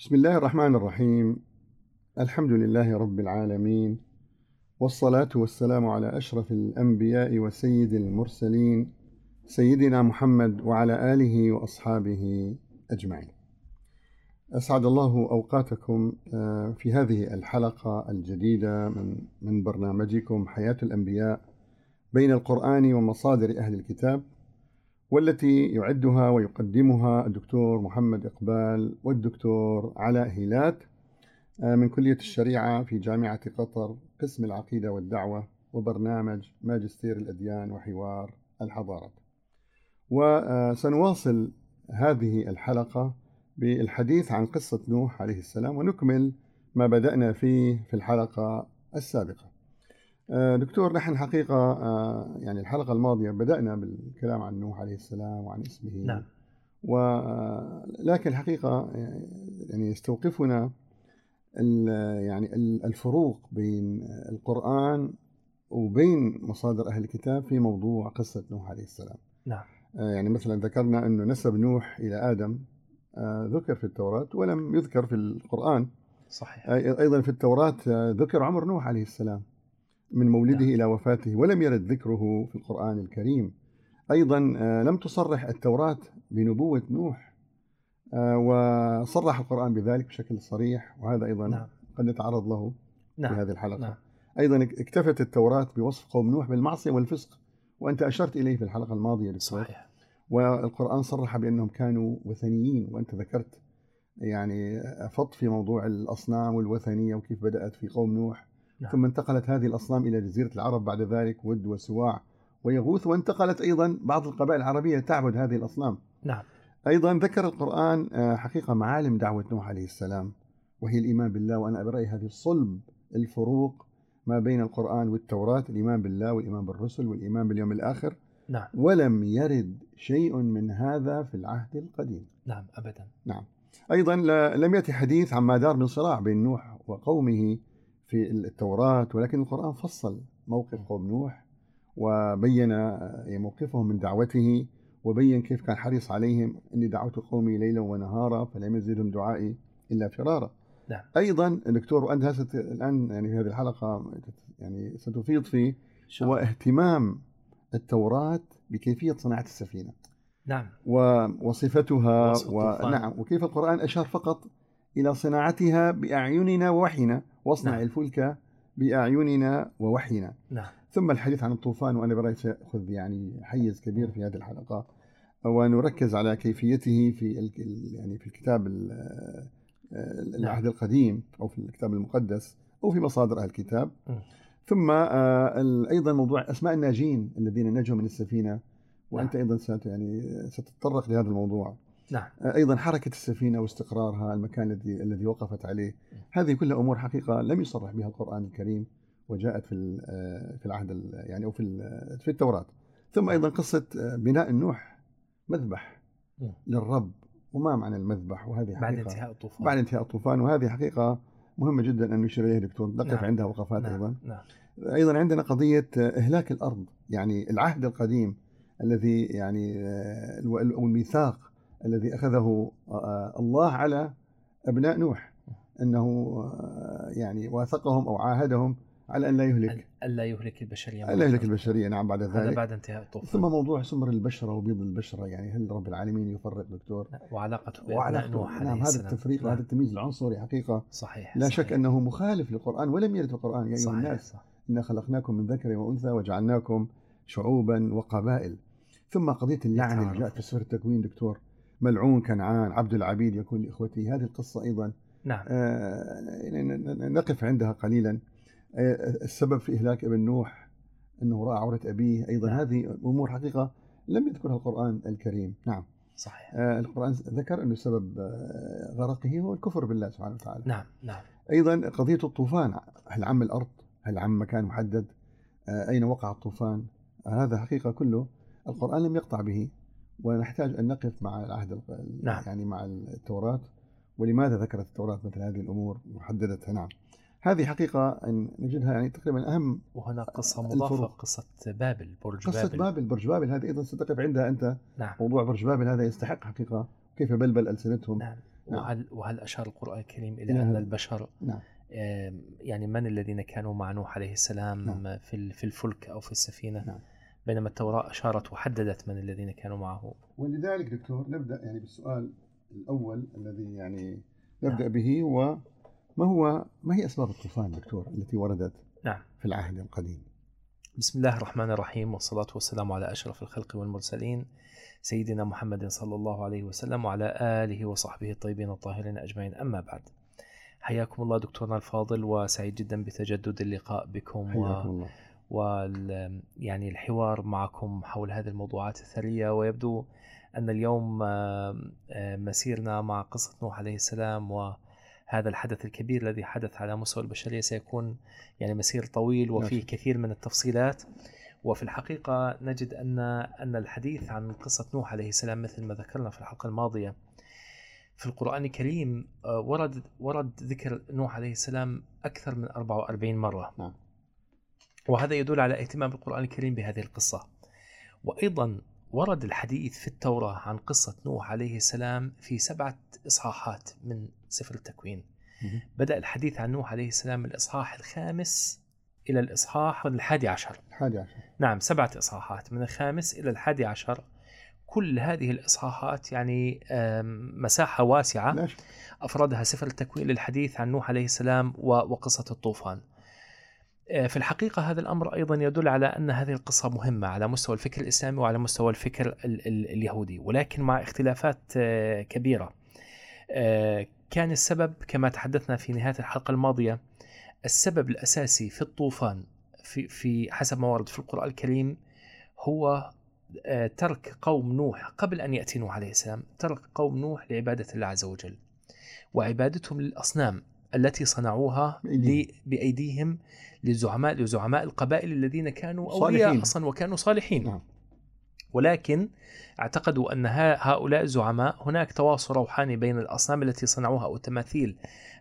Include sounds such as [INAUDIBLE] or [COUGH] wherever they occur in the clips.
بسم الله الرحمن الرحيم. الحمد لله رب العالمين والصلاة والسلام على أشرف الأنبياء وسيد المرسلين سيدنا محمد وعلى آله وأصحابه أجمعين. أسعد الله أوقاتكم آه، في هذه الحلقة الجديدة من من برنامجكم حياة الأنبياء بين القرآن ومصادر أهل الكتاب. والتي يعدها ويقدمها الدكتور محمد إقبال والدكتور علاء هيلات آه، من كلية الشريعة في جامعة قطر قسم العقيدة والدعوة وبرنامج ماجستير الأديان وحوار الحضارات وسنواصل هذه الحلقة بالحديث عن قصة نوح عليه السلام ونكمل ما بدأنا فيه في الحلقة السابقة. آه، دكتور نحن حقيقة آه، يعني الحلقة الماضية بدأنا بالكلام عن نوح عليه السلام وعن اسمه. نعم. و لكن الحقيقة يعني يستوقفنا يعني ال- الفروق بين القرآن وبين مصادر أهل الكتاب في موضوع قصة نوح عليه السلام. نعم. آه، يعني مثلا ذكرنا أنه نسب نوح إلى آدم آه، ذكر في التوراة ولم يذكر في القرآن. صحيح. أي- أيضا في التوراة آه، ذكر عمر نوح عليه السلام. من مولده نعم. إلى وفاته ولم يرد ذكره في القرآن الكريم. أيضا آه، لم تصرح التوراة بنبوة نوح آه، وصرح القرآن بذلك بشكل صريح وهذا أيضا نعم. قد نتعرض له في نعم. هذه الحلقة. نعم. أيضا اكتفت التوراة بوصف قوم نوح بالمعصية والفسق وأنت أشرت إليه في الحلقة الماضية صحيح. والقرآن صرح بأنهم كانوا وثنيين وأنت ذكرت يعني أفضت في موضوع الأصنام والوثنية وكيف بدأت في قوم نوح. نعم. ثم انتقلت هذه الأصنام إلى جزيرة العرب بعد ذلك ود وسواع ويغوث وانتقلت أيضا بعض القبائل العربية تعبد هذه الأصنام. نعم. أيضا ذكر القرآن آه، حقيقة معالم دعوة نوح عليه السلام وهي الإيمان بالله وأنا برأيي هذه صلب الفروق ما بين القرآن والتوراة الإيمان بالله والإيمان بالرسل والإيمان باليوم الآخر. نعم. ولم يرد شيء من هذا في العهد القديم. نعم أبدا. نعم. أيضا لم يأتي حديث عما دار من صراع بين نوح وقومه في التوراة ولكن القرآن فصل موقف قوم نوح وبين آه، موقفهم من دعوته وبين كيف كان حريص عليهم إني دعوت قومي ليلا ونهارا فلم يزدهم دعائي إلا فرارا نعم. أيضا دكتور وأنت ست- الآن يعني في هذه الحلقة يعني ستفيض فيه شاء هو. اهتمام التوراة بكيفية صناعة السفينة نعم وصفتها. ونعم وكيف القرآن أشار فقط إلى صناعتها بأعيننا ووحينا واصنع نعم. الفلك بأعيننا ووحينا نعم ثم الحديث عن الطوفان وأنا برأيي سيأخذ يعني حيز كبير في هذه الحلقة ونركز على كيفيته في يعني في الكتاب ال- ال- العهد القديم أو في الكتاب المقدس أو في مصادر أهل الكتاب. ثم آه، أيضا موضوع أسماء الناجين الذين نجوا من السفينة وأنت نعم. أيضا ست يعني ستتطرق لهذا الموضوع نعم. أيضا حركة السفينة واستقرارها المكان الذي الذي وقفت عليه هذه كلها أمور حقيقة لم يصرح بها القرآن الكريم وجاءت في آه، في العهد ال- يعني أو في في التوراة. ثم أيضا قصة آه، بناء النوح مذبح. للرب. وما معنى المذبح؟ وهذه بعد حقيقه انتهاء الطوفان. بعد انتهاء الطوفان. وهذه حقيقة مهمة جدا أن نشير إليها دكتور. نقف نعم. عندها وقفات نعم. أيضا. نعم. أيضا عندنا قضية إهلاك الأرض. يعني العهد القديم الذي يعني آه، أو الميثاق الذي أخذه آه، الله على أبناء نوح أنه آه، يعني واثقهم أو عاهدهم على أن لا يهلك أل- ألا يهلك البشرية الا يهلك مرة. البشرية نعم بعد هذا ذلك بعد انتهاء الطوفان ثم موضوع سمر البشرة وبيض البشرة يعني هل رب العالمين يفرق دكتور. وعلاقته بأبناء نوح نعم هذا. التفريق نعم. وهذا التمييز العنصري حقيقة صحيح لا صحيح. شك أنه مخالف للقرآن ولم يرد في القرآن يا أيها صحيح الناس صح. إنا خلقناكم من ذكر وأنثى وجعلناكم شعوبا وقبائل ثم قضية اللعن اللي. جاءت في سفر التكوين دكتور ملعون كنعان عبد العبيد يكون لإخوته هذه القصة أيضا نعم. آه، ن- نقف عندها قليلا. آه، السبب في إهلاك ابن نوح أنه رأى عورة أبيه. أيضا نعم. هذه أمور حقيقة لم يذكرها القرآن الكريم. نعم. صحيح. آه، القرآن ذكر أنه سبب غرقه هو الكفر بالله سبحانه وتعالى. نعم نعم. أيضا قضية الطوفان هل عم الأرض؟ هل عم مكان محدد؟ آه، أين وقع الطوفان؟ هذا حقيقة كله القرآن لم يقطع به. ونحتاج أن نقف مع العهد ال- نعم. يعني مع التوراة ولماذا ذكرت التوراة مثل هذه الأمور وحددتها نعم هذه حقيقة أن نجدها يعني تقريبا أهم وهنا قصة مضافة الفروق. قصة بابل برج قصة بابل بابل برج بابل هذه أيضا ستقف عندها أنت نعم موضوع برج بابل هذا يستحق حقيقة كيف بلبل ألسنتهم نعم نعم. وهل وهل أشار القرآن الكريم إلى إلى أن هذا. البشر نعم يعني من الذين كانوا مع نوح عليه السلام نعم. في في الفلك أو في السفينة نعم. بينما التوراة أشارت وحددت من الذين كانوا معه. ولذلك دكتور نبدأ يعني بالسؤال الأول الذي يعني نبدأ نعم. به وما هو ما هي أسباب الطوفان دكتور التي وردت نعم. في العهد القديم؟ بسم الله الرحمن الرحيم والصلاة والسلام على أشرف الخلق والمرسلين سيدنا محمد صلى الله عليه وسلم وعلى آله وصحبه الطيبين الطاهرين أجمعين. أما بعد حياكم الله دكتورنا الفاضل وسعيد جدا بتجدد اللقاء بكم حياكم الله. وال يعني الحوار معكم حول هذه الموضوعات الثرية ويبدو أن اليوم مسيرنا مع قصة نوح عليه السلام وهذا الحدث الكبير الذي حدث على مستوى البشرية سيكون يعني مسير طويل وفيه نعم. كثير من التفصيلات وفي الحقيقة نجد أن أن الحديث عن قصة نوح عليه السلام مثل ما ذكرنا في الحلقة الماضية في القرآن الكريم آه، ورد ورد ذكر نوح عليه السلام أكثر من 44 مرة نعم. وهذا يدل على اهتمام القرآن الكريم بهذه القصة. وأيضا ورد الحديث في التوراة عن قصة نوح عليه السلام في سبعة إصحاحات من سفر التكوين. بدأ الحديث عن نوح عليه السلام من الإصحاح الخامس إلى الإصحاح الحادي عشر. الحادي عشر. نعم سبعة إصحاحات من الخامس إلى الحادي عشر. كل هذه الإصحاحات يعني مساحة واسعة أفردها سفر التكوين للحديث عن نوح عليه السلام وقصة الطوفان. في الحقيقة هذا الأمر أيضا يدل على أن هذه القصة مهمة على مستوى الفكر الإسلامي وعلى مستوى الفكر ال- ال- اليهودي ولكن مع اختلافات آه، كبيرة. آه، كان السبب كما تحدثنا في نهاية الحلقة الماضية السبب الأساسي في الطوفان في, في حسب ما ورد في القرآن الكريم هو آه، ترك قوم نوح قبل أن يأتي نوح عليه السلام ترك قوم نوح لعبادة الله عز وجل وعبادتهم للأصنام. التي صنعوها بأيديهم. لزعماء لزعماء القبائل الذين كانوا أولياء صالحين. أصلا وكانوا صالحين. نعم. ولكن اعتقدوا أن ها- هؤلاء الزعماء هناك تواصل روحاني بين الأصنام التي صنعوها أو التماثيل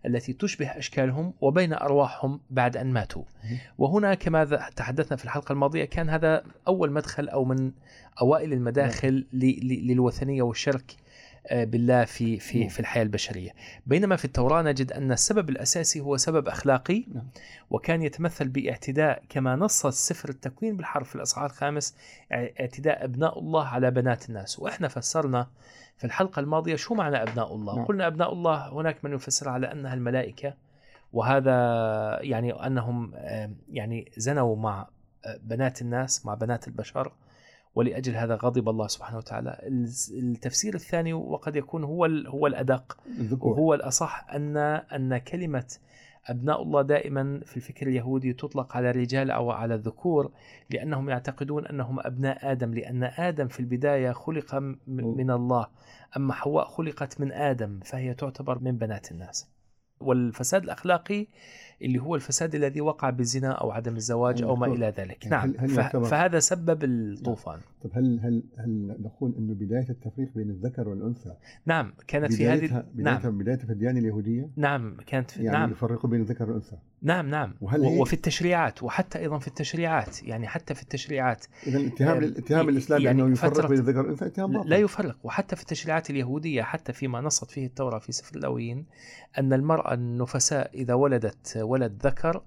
التي تشبه أشكالهم وبين أرواحهم بعد أن ماتوا. وهنا كما تحدثنا في الحلقة الماضية؟ كان هذا أول مدخل أو من أوائل المداخل ل- ل- للوثنية والشرك. بالله في في نعم. في الحياة البشرية، بينما في التوراة نجد أن السبب الأساسي هو سبب أخلاقي نعم. وكان يتمثل باعتداء كما نص سفر التكوين بالحرف الإصحاح الخامس اعتداء أبناء الله على بنات الناس، وإحنا فسرنا في الحلقة الماضية شو معنى أبناء الله؟ نعم. قلنا أبناء الله هناك من يفسر على أنها الملائكة وهذا يعني أنهم آه، يعني زنوا مع آه، بنات الناس مع بنات البشر ولأجل هذا غضب الله سبحانه وتعالى. التفسير الثاني وقد يكون هو هو الأدق الذكور. وهو الأصح أن أن كلمة أبناء الله دائما في الفكر اليهودي تطلق على الرجال أو على الذكور لأنهم يعتقدون أنهم أبناء آدم لأن آدم في البداية خلق من الله أما حواء خلقت من آدم فهي تعتبر من بنات الناس. والفساد الأخلاقي اللي هو الفساد الذي وقع بالزنا أو عدم الزواج أو ما إلى ذلك. يعني نعم هل- هل فهذا سبب الطوفان. طب هل هل هل نقول إنه بداية التفريق بين الذكر والأنثى نعم كانت في هذه بدايتها نعم. بدايتها في الديانه اليهودية؟ نعم كانت في يعني نعم. يفرقوا بين الذكر والأنثى. نعم نعم. وهل وفي التشريعات وحتى أيضا في التشريعات. يعني حتى في التشريعات. اذا الاتهام آه، الاتهام الإسلامي يعني إنه يفرق بين الذكر والأنثى اتهام باطل. لا يفرق. وحتى في التشريعات اليهودية حتى فيما نصت فيه التوراة في سفر الأويين أن المرأة النفساء إذا ولدت ولد ذكر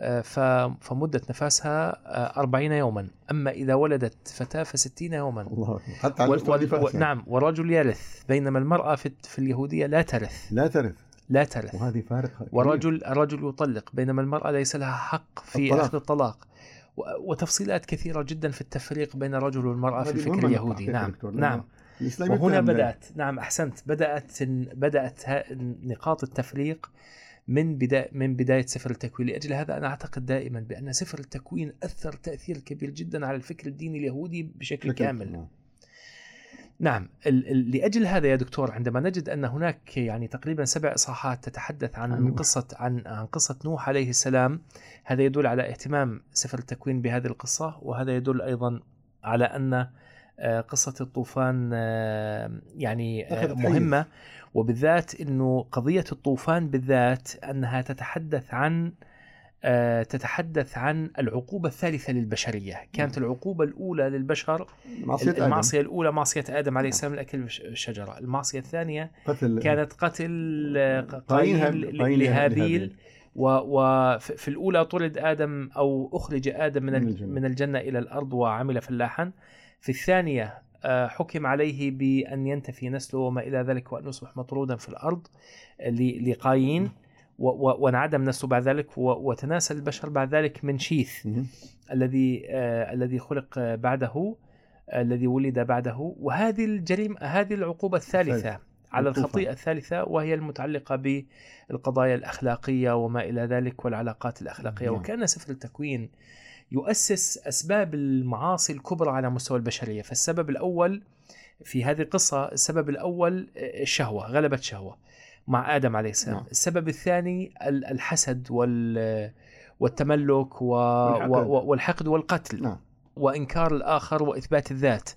آه، ف- فمدة نفاسها آه، أربعين يوما. أما إذا ولدت فتاة فستين يوما. الله. حتى مستوى وال- النفاس يعني. نعم والرجل يرث. بينما المرأة في في اليهودية لا ترث. لا ترث. لا ترث. وهذه فارق. ورجل الرجل يطلق بينما المرأة ليس لها حق في الطلاق. أخذ الطلاق. و- وتفصيلات كثيرة جدا في التفريق بين الرجل والمرأة في الفكر اليهودي. نعم نعم. وهنا بدأت. نعم أحسنت. بدأت بدأت نقاط التفريق من بداية من بداية سفر التكوين لأجل هذا أنا أعتقد دائما بأن سفر التكوين أثر تأثير كبير جدا على الفكر الديني اليهودي بشكل كامل نعم. ال- ال- لأجل هذا يا دكتور عندما نجد أن هناك يعني تقريبا سبع إصحاحات تتحدث عن, نوح. قصة عن عن قصة نوح عليه السلام هذا يدل على اهتمام سفر التكوين بهذه القصة وهذا يدل أيضا على أن قصة الطوفان آه، يعني آه،. مهمة. وبالذات أنه قضية الطوفان بالذات أنها تتحدث عن آه، تتحدث عن العقوبة الثالثة للبشرية. كانت العقوبة الأولى للبشر معصية آدم. المعصية الأولى معصية آدم عليه السلام الأكل الشجرة. المعصية الثانية قتل كانت قتل آه، قايين قايين هاب- ل- قايين لهابيل وفي الأولى طرد آدم أو أخرج آدم من. من الجنة إلى الأرض وعمل فلاحا. في الثانية آه، حكم عليه بأن ينتفي نسله وما إلى ذلك وأن يصبح مطرودا في الأرض ل- لقايين وانعدم نسله بعد ذلك وتناسل البشر بعد ذلك من شيث. الذي آه الذي خلق آه، بعده آه، الذي ولد بعده وهذه الجريمة هذه العقوبة الثالثة. على. الخطيئة الثالثة وهي المتعلقة بالقضايا الأخلاقية وما إلى ذلك والعلاقات الأخلاقية نعم. وكأن سفر التكوين يؤسس أسباب المعاصي الكبرى على مستوى البشرية فالسبب الأول في هذه القصة السبب الأول آه، الشهوة غلبة شهوة مع آدم عليه السلام نعم. السبب الثاني ال- الحسد وال والتملك و... والحقد. و... والحقد والقتل نعم وإنكار الآخر وإثبات الذات.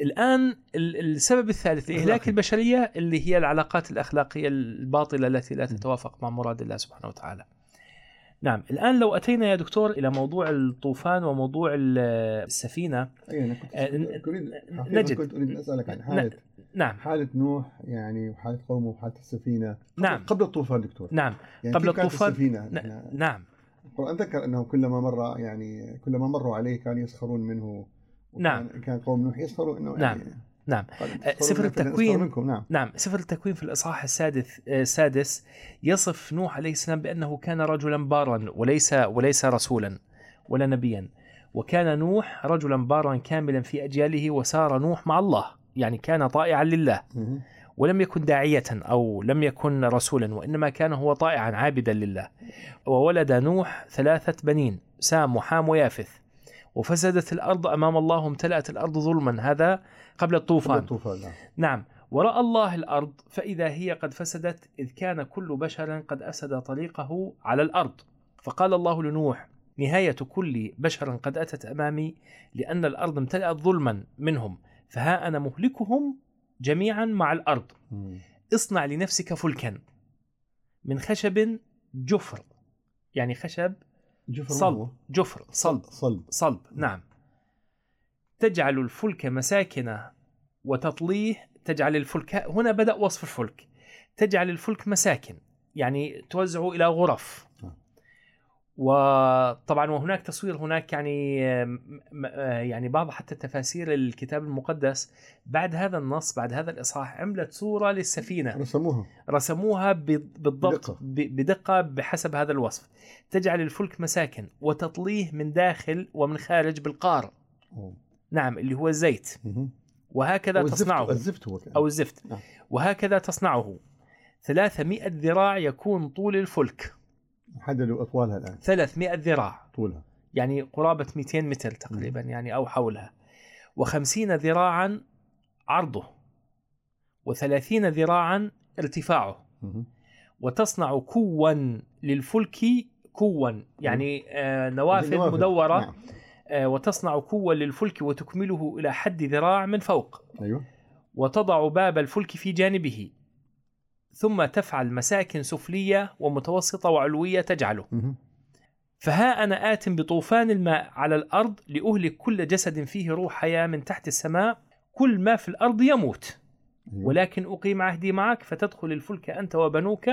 الآن ال- السبب الثالث لإهلاك أخلاقي. البشرية اللي هي العلاقات الأخلاقية الباطلة التي لا تتوافق مع مراد الله سبحانه وتعالى. نعم، الآن لو أتينا يا دكتور إلى موضوع الطوفان وموضوع ال- السفينة، أي أنا كنت آه، أريد نجد. كنت أريد أن أسألك عن حاله نعم حالة نوح يعني وحالة قومه وحالة السفينة قبل- نعم. قبل الطوفان دكتور نعم يعني قبل الطوفان- إحنا- نعم القرآن ذكر أنه كلما مر يعني كلما مروا عليه كانوا يسخرون منه نعم. كان قوم نوح يسخرون إنه نعم. يعني نعم. أه، سفر التكوين- منكم نعم. نعم سفر التكوين في الإصحاح السادس آه، السادس يصف نوح عليه السلام بأنه كان رجلا بارا وليس وليس رسولا ولا نبيا. وكان نوح رجلا بارا كاملا في أجياله وسار نوح مع الله يعني كان طائعا لله. ولم يكن داعية أو لم يكن رسولا وإنما كان هو طائعا عابدا لله. وولد نوح ثلاثة بنين سام وحام ويافث. وفسدت الأرض أمام الله وامتلأت الأرض ظلما. هذا قبل الطوفان. الطوفان نعم. نعم. ورأى الله الأرض فإذا هي قد فسدت إذ كان كل بشر قد أفسد طريقه على الأرض. فقال الله لنوح نهاية كل بشر قد أتت أمامي لأن الأرض امتلأت ظلما منهم فها أنا مهلكهم جميعا مع الأرض. اصنع لنفسك فلكا. من خشب جفر يعني خشب جفر صلب؟ جفر صلب. صلب. صلب. نعم. تجعل الفلك مساكن وتطليه. تجعل الفلك هنا بدأ وصف الفلك. تجعل الفلك مساكن يعني توزعه إلى غرف. نعم. وطبعا وهناك تصوير هناك يعني م- يعني بعض حتى تفاسير الكتاب المقدس بعد هذا النص بعد هذا الإصحاح عملت صورة للسفينة رسموها رسموها بالضبط بدقة. ب- بدقة بحسب هذا الوصف تجعل الفلك مساكن وتطليه من داخل ومن خارج بالقار أوه. نعم اللي هو الزيت. وهكذا أو تصنعه الزفت هو كان. أو الزفت نعم. وهكذا تصنعه 300 ذراع يكون طول الفلك حددوا أطوالها الآن. 300 ذراع. طولها. يعني قرابة 200 متر تقريبا يعني أو حولها. و50 ذراعا عرضه. و30 ذراعا ارتفاعه. مهم. وتصنع كوا للفلك كوا يعني آه نوافذ. مدورة. نعم. آه وتصنع كوا للفلك وتكمله إلى حد ذراع من فوق. أيوه. وتضع باب الفلك في جانبه. ثم تفعل مساكن سفلية ومتوسطة وعلوية تجعله. فها أنا آت بطوفان الماء على الأرض لأهلك كل جسد فيه روح حياة من تحت السماء كل ما في الأرض يموت. أيوة. ولكن أقيم عهدي معك فتدخل الفلك أنت وبنوك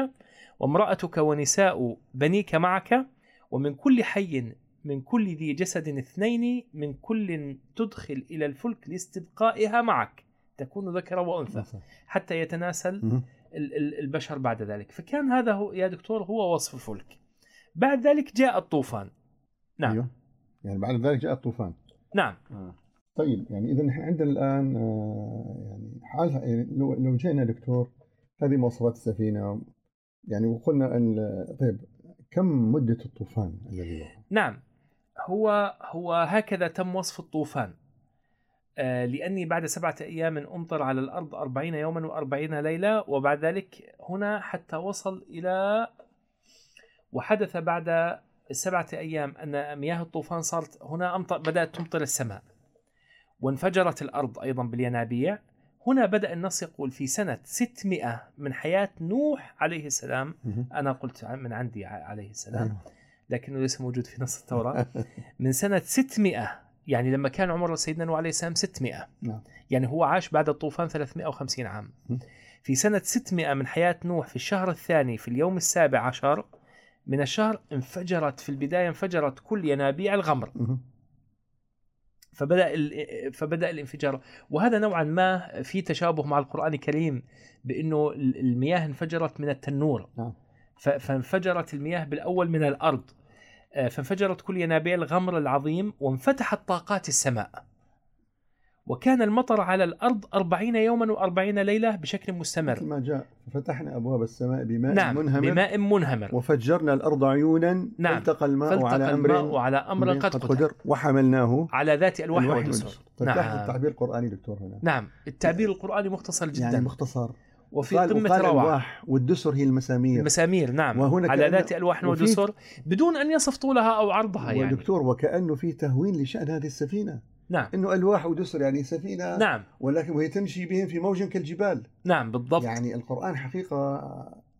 وامرأتك ونساء بنيك معك ومن كل حي من كل ذي جسد اثنين من كل تدخل إلى الفلك لاستبقائها معك. تكون ذكرا وأنثى. حتى يتناسل البشر بعد ذلك. فكان هذا هو يا دكتور هو وصف الفلك. بعد ذلك جاء الطوفان. نعم. أيوه. يعني بعد ذلك جاء الطوفان. نعم. طيب يعني اذا نحن عندنا الآن آه، يعني حالها يعني لو لو جينا دكتور هذه مواصفات السفينة يعني وقلنا ال- طيب كم مدة الطوفان الذي وقع؟ نعم. هو هو هكذا تم وصف الطوفان. آه، لأني بعد سبعة أيام أمطر على الأرض أربعين يوما وأربعين ليلة وبعد ذلك هنا حتى وصل إلى وحدث بعد السبعة أيام أن مياه الطوفان صارت هنا أمطر بدأت تمطر السماء وانفجرت الأرض أيضا بالينابيع هنا بدأ النص يقول في سنة 600 من حياة نوح عليه السلام. أنا قلت من عندي عليه السلام أيوة. لكنه ليس موجود في نص التوراة من سنة 600 يعني لما كان عمر سيدنا نوح عليه السلام 600 نعم. يعني هو عاش بعد الطوفان 350 عام م. في سنة 600 من حياة نوح في الشهر الثاني في اليوم السابع عشر من الشهر انفجرت في البداية انفجرت كل ينابيع الغمر. فبدأ فبدأ الانفجار وهذا نوعا ما في تشابه مع القرآن الكريم بأنه ال- المياه انفجرت من التنور نعم. فانفجرت المياه بالأول من الأرض فانفجرت كل ينابيع الغمر العظيم وانفتحت طاقات السماء. وكان المطر على الأرض أربعين يوما وأربعين ليلة بشكل مستمر. مثل ما جاء ففتحنا أبواب السماء بماء نعم منهمر بماء منهمر. وفجرنا الأرض عيونا نعم. فالتقى الماء فالتقى على الماء أمر على أمر قد قدر. وحملناه على ذات والدسر. فتحت نعم. التعبير القرآني دكتور هنا. نعم التعبير القرآني مختصر جدا. يعني مختصر. وفي قمة روعه والدسر هي المسامير. المسامير نعم. وهنا على ذات ألواح ودسر بدون أن يصف طولها أو عرضها يعني. ودكتور وكانه في تهوين لشأن هذه السفينة. نعم. إنه ألواح ودسر يعني سفينة نعم. ولكن وهي تمشي بهم في موج كالجبال. نعم بالضبط. يعني القرآن حقيقة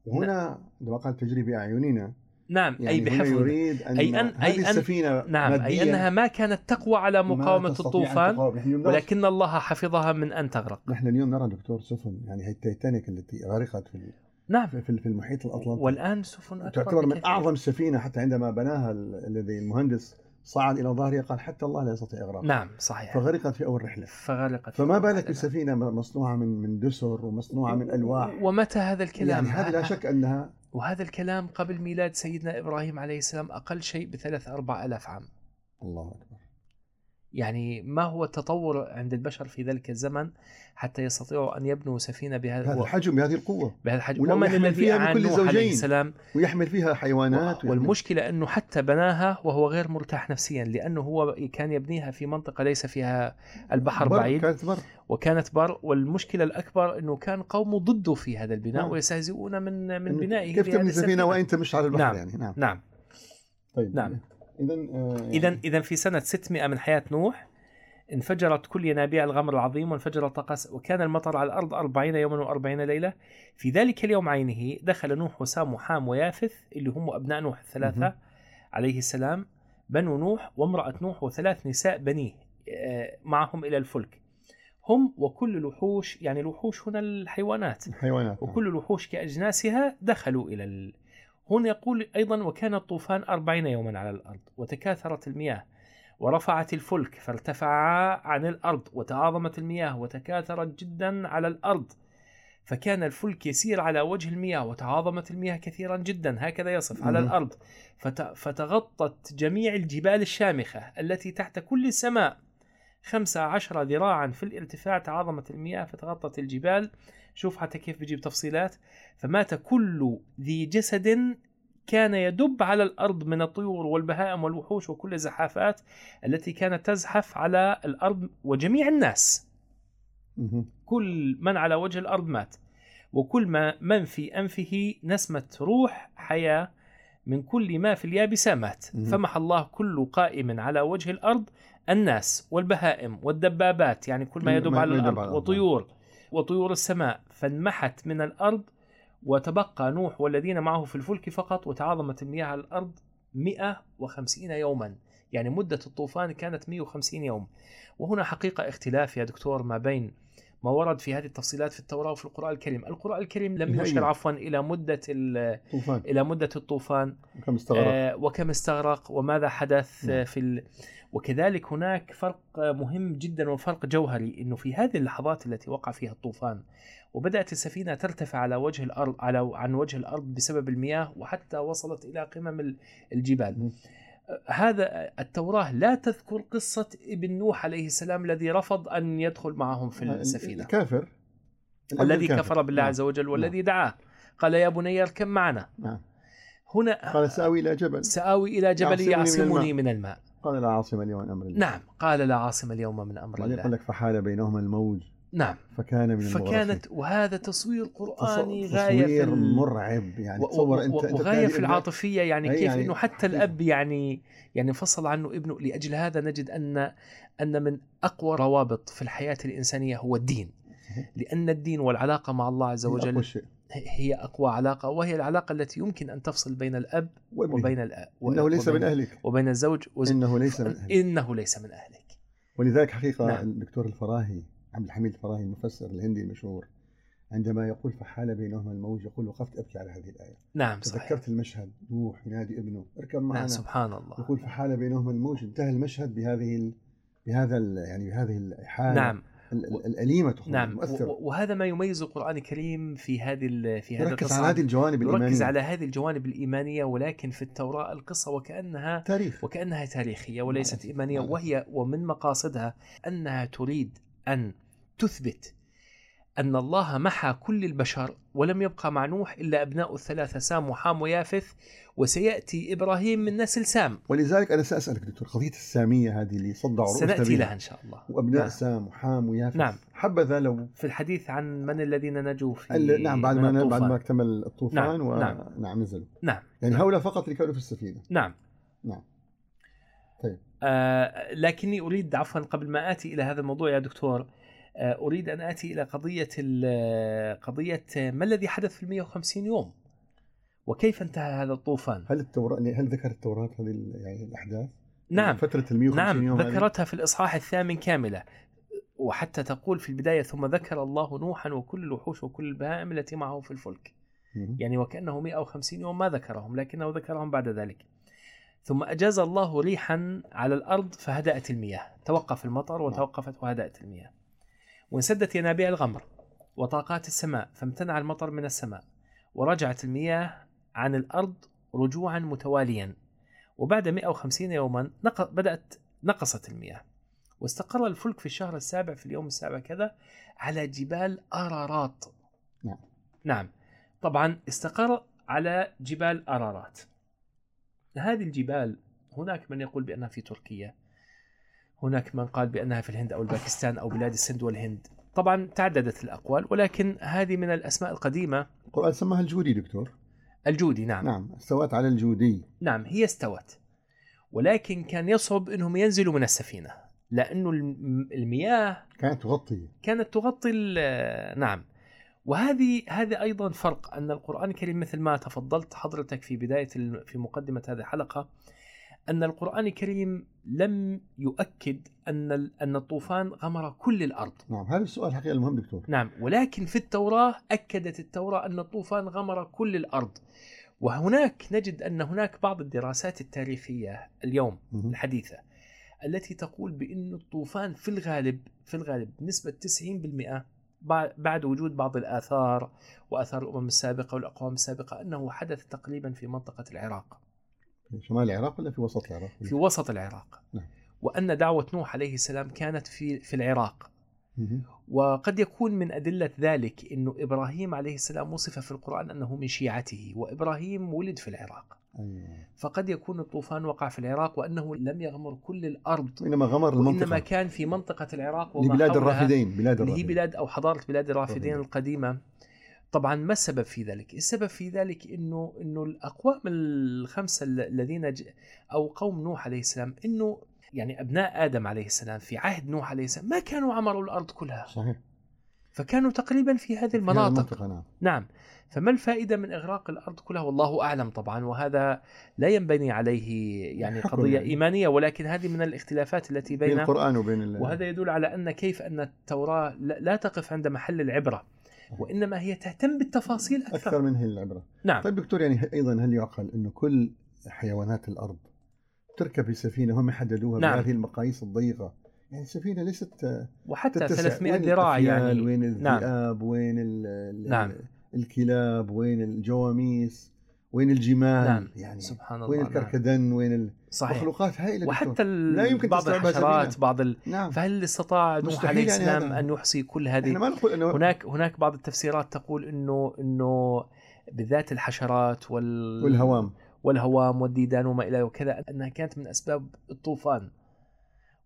وهنا عندما قال تجري بأعيننا نعم يعني اي هنا بحفظ. يريد أن أي أن- أي أن- السفينة نعم أي مادياً أنها ما كانت تقوى على أن الطوفان ولكن الله حفظها من أن تغرق. نحن اليوم نرى دكتور سفن يعني هي التيتانيك التي غرقت في نعم. في في المحيط الأطلنطي. والآن سفن أكبر تعتبر من. أعظم السفينة حتى عندما بناها ال- الذي المهندس صعد إلى ظهرها قال حتى الله لا يستطيع إغراقها. نعم صحيح. فغرقت في أول رحلة. فغرقت فما بالك. بسفينة مصنوعة من من دسر ومصنوعة من ألواح؟ ومتى هذا الكلام؟ يعني هذه لا [LAUGHS] شك أنها وهذا الكلام قبل ميلاد سيدنا إبراهيم عليه السلام أقل شيء بثلاث أربع ألاف عام. الله أكبر. يعني ما هو التطور عند البشر في ذلك الزمن حتى يستطيعوا أن يبنوا سفينة بهذا بهذا الحجم بهذه القوة. بهذا الحجم. ومن يحمل الذي فيها اعان نوح عليه زوجين. السلام؟ ويحمل فيها حيوانات والمشكلة أنه حتى بناها وهو غير مرتاح نفسيا لأنه هو كان يبنيها في منطقة ليس فيها البحر بر، بعيد. كانت بر. وكانت بر. والمشكلة الأكبر أنه كان قومه ضده في هذا البناء نعم. ويستهزئون من من بنائه كيف تبني سفينة وانت مش على البحر نعم. يعني؟ نعم. نعم. طيب. نعم. اذا آه اذا اذا في سنة 600 من حياة نوح انفجرت كل ينابيع الغمر العظيم وانفجر الطقس وكان المطر على الأرض أربعين يوما وأربعين ليلة. في ذلك اليوم عينه دخل نوح وسام وحام ويافث اللي هم أبناء نوح الثلاثة مهم. عليه السلام بنو نوح وامرأة نوح وثلاث نساء بنيه آه، معهم إلى الفلك. هم وكل الوحوش يعني الوحوش هنا الحيوانات. الحيوانات وكل الوحوش كأجناسها دخلوا إلى هنا يقول أيضا وكان الطوفان أربعين يوما على الأرض وتكاثرت المياه ورفعت الفلك فارتفعا عن الأرض وتعاظمت المياه وتكاثرت جدا على الأرض. فكان الفلك يسير على وجه المياه وتعاظمت المياه كثيرا جدا. هكذا يصف على. الأرض. فت... فتغطت جميع الجبال الشامخة التي تحت كل السماء. خمسة عشر ذراعا في الارتفاع تعاظمت المياه فتغطت الجبال. شوف حتى كيف بيجيب تفصيلات فمات كل ذي جسد كان يدب على الأرض من الطيور والبهائم والوحوش وكل الزحافات التي كانت تزحف على الأرض وجميع الناس. كل من على وجه الأرض مات وكل ما من في أنفه نسمة روح حياة من كل ما في اليابسة مات. فمح الله كل قائم على وجه الأرض الناس والبهائم والدبابات يعني كل ما يدب على الأرض. وطيور وطيور السماء فانمحت من الأرض وتبقى نوح والذين معه في الفلك فقط وتعاظمت المياه على الأرض 150 يوما. يعني مدة الطوفان كانت 150 يوم. وهنا حقيقة اختلاف يا دكتور ما بين ما ورد في هذه التفصيلات في التوراة وفي القرآن الكريم. القرآن الكريم لم. يشر عفوا إلى مدة ال- طوفان. إلى مدة الطوفان. كم استغرق. آه، وكم استغرق وماذا حدث. آه، في ال... وكذلك هناك فرق آه، مهم جدا وفرق جوهري إنه في هذه اللحظات التي وقع فيها الطوفان وبدأت السفينة ترتفع على وجه الأرض على عن وجه الأرض بسبب المياه وحتى وصلت إلى قمم ال- الجبال. آه، هذا التوراة لا تذكر قصة ابن نوح عليه السلام الذي رفض أن يدخل معهم في السفينة. الكافر الأب والذي الكافر. كفر بالله نعم. عز وجل والذي دعاه قال يا بني اركب معنا. نعم. هنا قال سآوي إلى جبل سآوي إلى جبل يعصمني من الماء. من الماء قال لا عاصم اليوم من أمر الله. نعم قال لا عاصم اليوم من أمر بعدين يقول الله لك فحال بينهما الموج. نعم. فكان من. فكانت وهذا تصوير قرآني تص- غاية في تصوير مرعب يعني و- تصور و- انت و- أنت وغاية تنادي في ابنك العاطفية يعني أي كيف يعني إنه حتى حقيقة. الأب يعني يعني فصل عنه ابنه. لأجل هذا نجد أن أن من أقوى روابط في الحياة الإنسانية هو الدين. صحيح. لأن الدين والعلاقة مع الله عز وجل هي أقوى علاقة وهي العلاقة التي يمكن أن تفصل بين الأب وابنه. وبين الأ... إنه ليس من أهلك. وبين الزوج وز... إنه ليس من أهلك. إنه ليس من أهلك. ولذلك حقيقة نعم. الدكتور الفراهي عبد الحميد الفراهي المفسر الهندي المشهور عندما يقول فحال بينهما الموج يقول وقفت أبكي على هذه الآية. نعم صحيح. تذكرت المشهد نوح ينادي ابنه اركب نعم معنا. سبحان الله. يقول فحال بينهما الموج انتهى المشهد بهذه ال... بهذا ال... يعني بهذه الحالة نعم. ال... ال- الأليمة تقول نعم المؤثرة وهذا ما يميز القرآن الكريم في هذه في هذا يركز على هذه الجوانب يركز الإيمانية. على هذه الجوانب الإيمانية ولكن في التوراة القصة وكأنها تاريخ. وكأنها تاريخية وليست مع إيمانية الأسف. وهي ومن مقاصدها أنها تريد أن تثبت أن الله محى كل البشر ولم يبقى مع نوح إلا أبناء الثلاثة سام وحام ويافث وسيأتي إبراهيم من نسل سام ولذلك أنا سأسألك دكتور قضية السامية هذه اللي صدعوا رؤوسنا سنأتي. لها إن شاء الله وأبناء نعم. سام وحام ويافث نعم. حبذا لو في الحديث عن من الذين نجوا في ال- نعم بعد ما بعد. ما اكتمل الطوفان نعم، و... نعم. نعم نزلوا نعم يعني هؤلاء فقط اللي كانوا في السفينة نعم نعم طيب. آه لكني أريد عفوا قبل ما آتي إلى هذا الموضوع يا دكتور أريد أن آتي إلى قضية ال- قضية ما الذي حدث في ال 150 يوم؟ وكيف انتهى هذا الطوفان؟ هل التوراة هل ذكر التوراة هذه يعني الأحداث؟ نعم. فترة ال 150 نعم يوم؟ ذكرتها في الإصحاح الثامن كاملة. وحتى تقول في البداية ثم ذكر الله نوحا وكل الوحوش وكل البهائم التي معه في الفلك. يعني وكأنه 150 يوم ما ذكرهم لكنه ذكرهم بعد ذلك. ثم أجاز الله ريحا على الأرض فهدأت المياه. توقف المطر وتوقفت وهدأت المياه. وانسدت ينابيع الغمر وطاقات السماء فامتنع المطر من السماء ورجعت المياه عن الأرض رجوعا متواليا. وبعد 150 يوما نق... بدأت نقصت المياه. واستقر الفلك في الشهر السابع في اليوم السابع كذا على جبال أرارات. نعم. نعم. طبعا استقر على جبال أرارات. هذه الجبال هناك من يقول بأنها في تركيا. هناك من قال بأنها في الهند أو الباكستان أو بلاد السند والهند. طبعا تعددت الأقوال ولكن هذه من الأسماء القديمة. القرآن سماها الجودي دكتور. الجودي نعم. نعم استوت على الجودي. نعم هي استوت. ولكن كان يصعب أنهم ينزلوا من السفينة لأنه الم- المياه كانت تغطي. كانت تغطي ال- نعم. وهذه هذا أيضا فرق أن القرآن الكريم مثل ما تفضلت حضرتك في بداية في مقدمة هذه الحلقة أن القرآن الكريم لم يؤكد أن ال- أن الطوفان غمر كل الأرض. نعم هذا السؤال حقيقة المهم دكتور. نعم ولكن في التوراة أكدت التوراة أن الطوفان غمر كل الأرض. وهناك نجد أن هناك بعض الدراسات التاريخية اليوم مهم. الحديثة التي تقول بأن الطوفان في الغالب في الغالب بنسبة 90% بع- بعد وجود بعض الآثار وآثار الأمم السابقة والأقوام السابقة أنه حدث تقريبا في منطقة العراق. في شمال العراق ولا في وسط العراق؟ في وسط العراق نعم. وأن دعوة نوح عليه السلام كانت في في العراق. وقد يكون من أدلة ذلك أنه إبراهيم عليه السلام وصف في القرآن أنه من شيعته وإبراهيم ولد في العراق أيوة. فقد يكون الطوفان وقع في العراق وأنه لم يغمر كل الأرض وإنما غمر المنطقة كان في منطقة العراق وما لبلاد الرافدين بلاد اللي هي الرافدين بلاد أو حضارة بلاد الرافدين الرافدين. القديمة طبعا ما السبب في ذلك؟ السبب في ذلك إنه إنه الأقوام الخمسة ال- الذين ج... أو قوم نوح عليه السلام إنه يعني أبناء آدم عليه السلام في عهد نوح عليه السلام ما كانوا عمروا الأرض كلها. صحيح. فكانوا تقريبا في هذه في المناطق. المنطقة نعم. نعم. فما الفائدة من إغراق الأرض كلها؟ والله أعلم طبعا وهذا لا ينبني عليه يعني قضية يعني. إيمانية ولكن هذه من الاختلافات التي بين بين القرآن وبين ال... وهذا يدل على أن كيف أن التوراة لا تقف عند محل العبرة. وإنما هي تهتم بالتفاصيل أكثر, أكثر من هي العبرة. نعم. طيب دكتور يعني أيضا هل يعقل أنه كل حيوانات الأرض تركب في سفينة هم حددوها نعم. بهذه المقاييس الضيقة؟ يعني السفينة ليست وحتى تتسع. 300 وين ذراع؟ يعني. وين نعم. الذئاب؟ وين ال... ال- نعم. الكلاب؟ وين الجواميس؟ وين الجمال نعم يعني سبحان الله وين نعم. الكركدن وين صحيح المخلوقات هائلة وحتى. ال- لا يمكن بعض الحشرات. بعض ال... نعم فهل استطاع نوح عليه يعني السلام هذا. أن يحصي كل هذه ما نقول انه هناك هناك بعض التفسيرات تقول انه إنه بالذات الحشرات وال والهوام والهوام والديدان وما إلى وكذا أنها كانت من أسباب الطوفان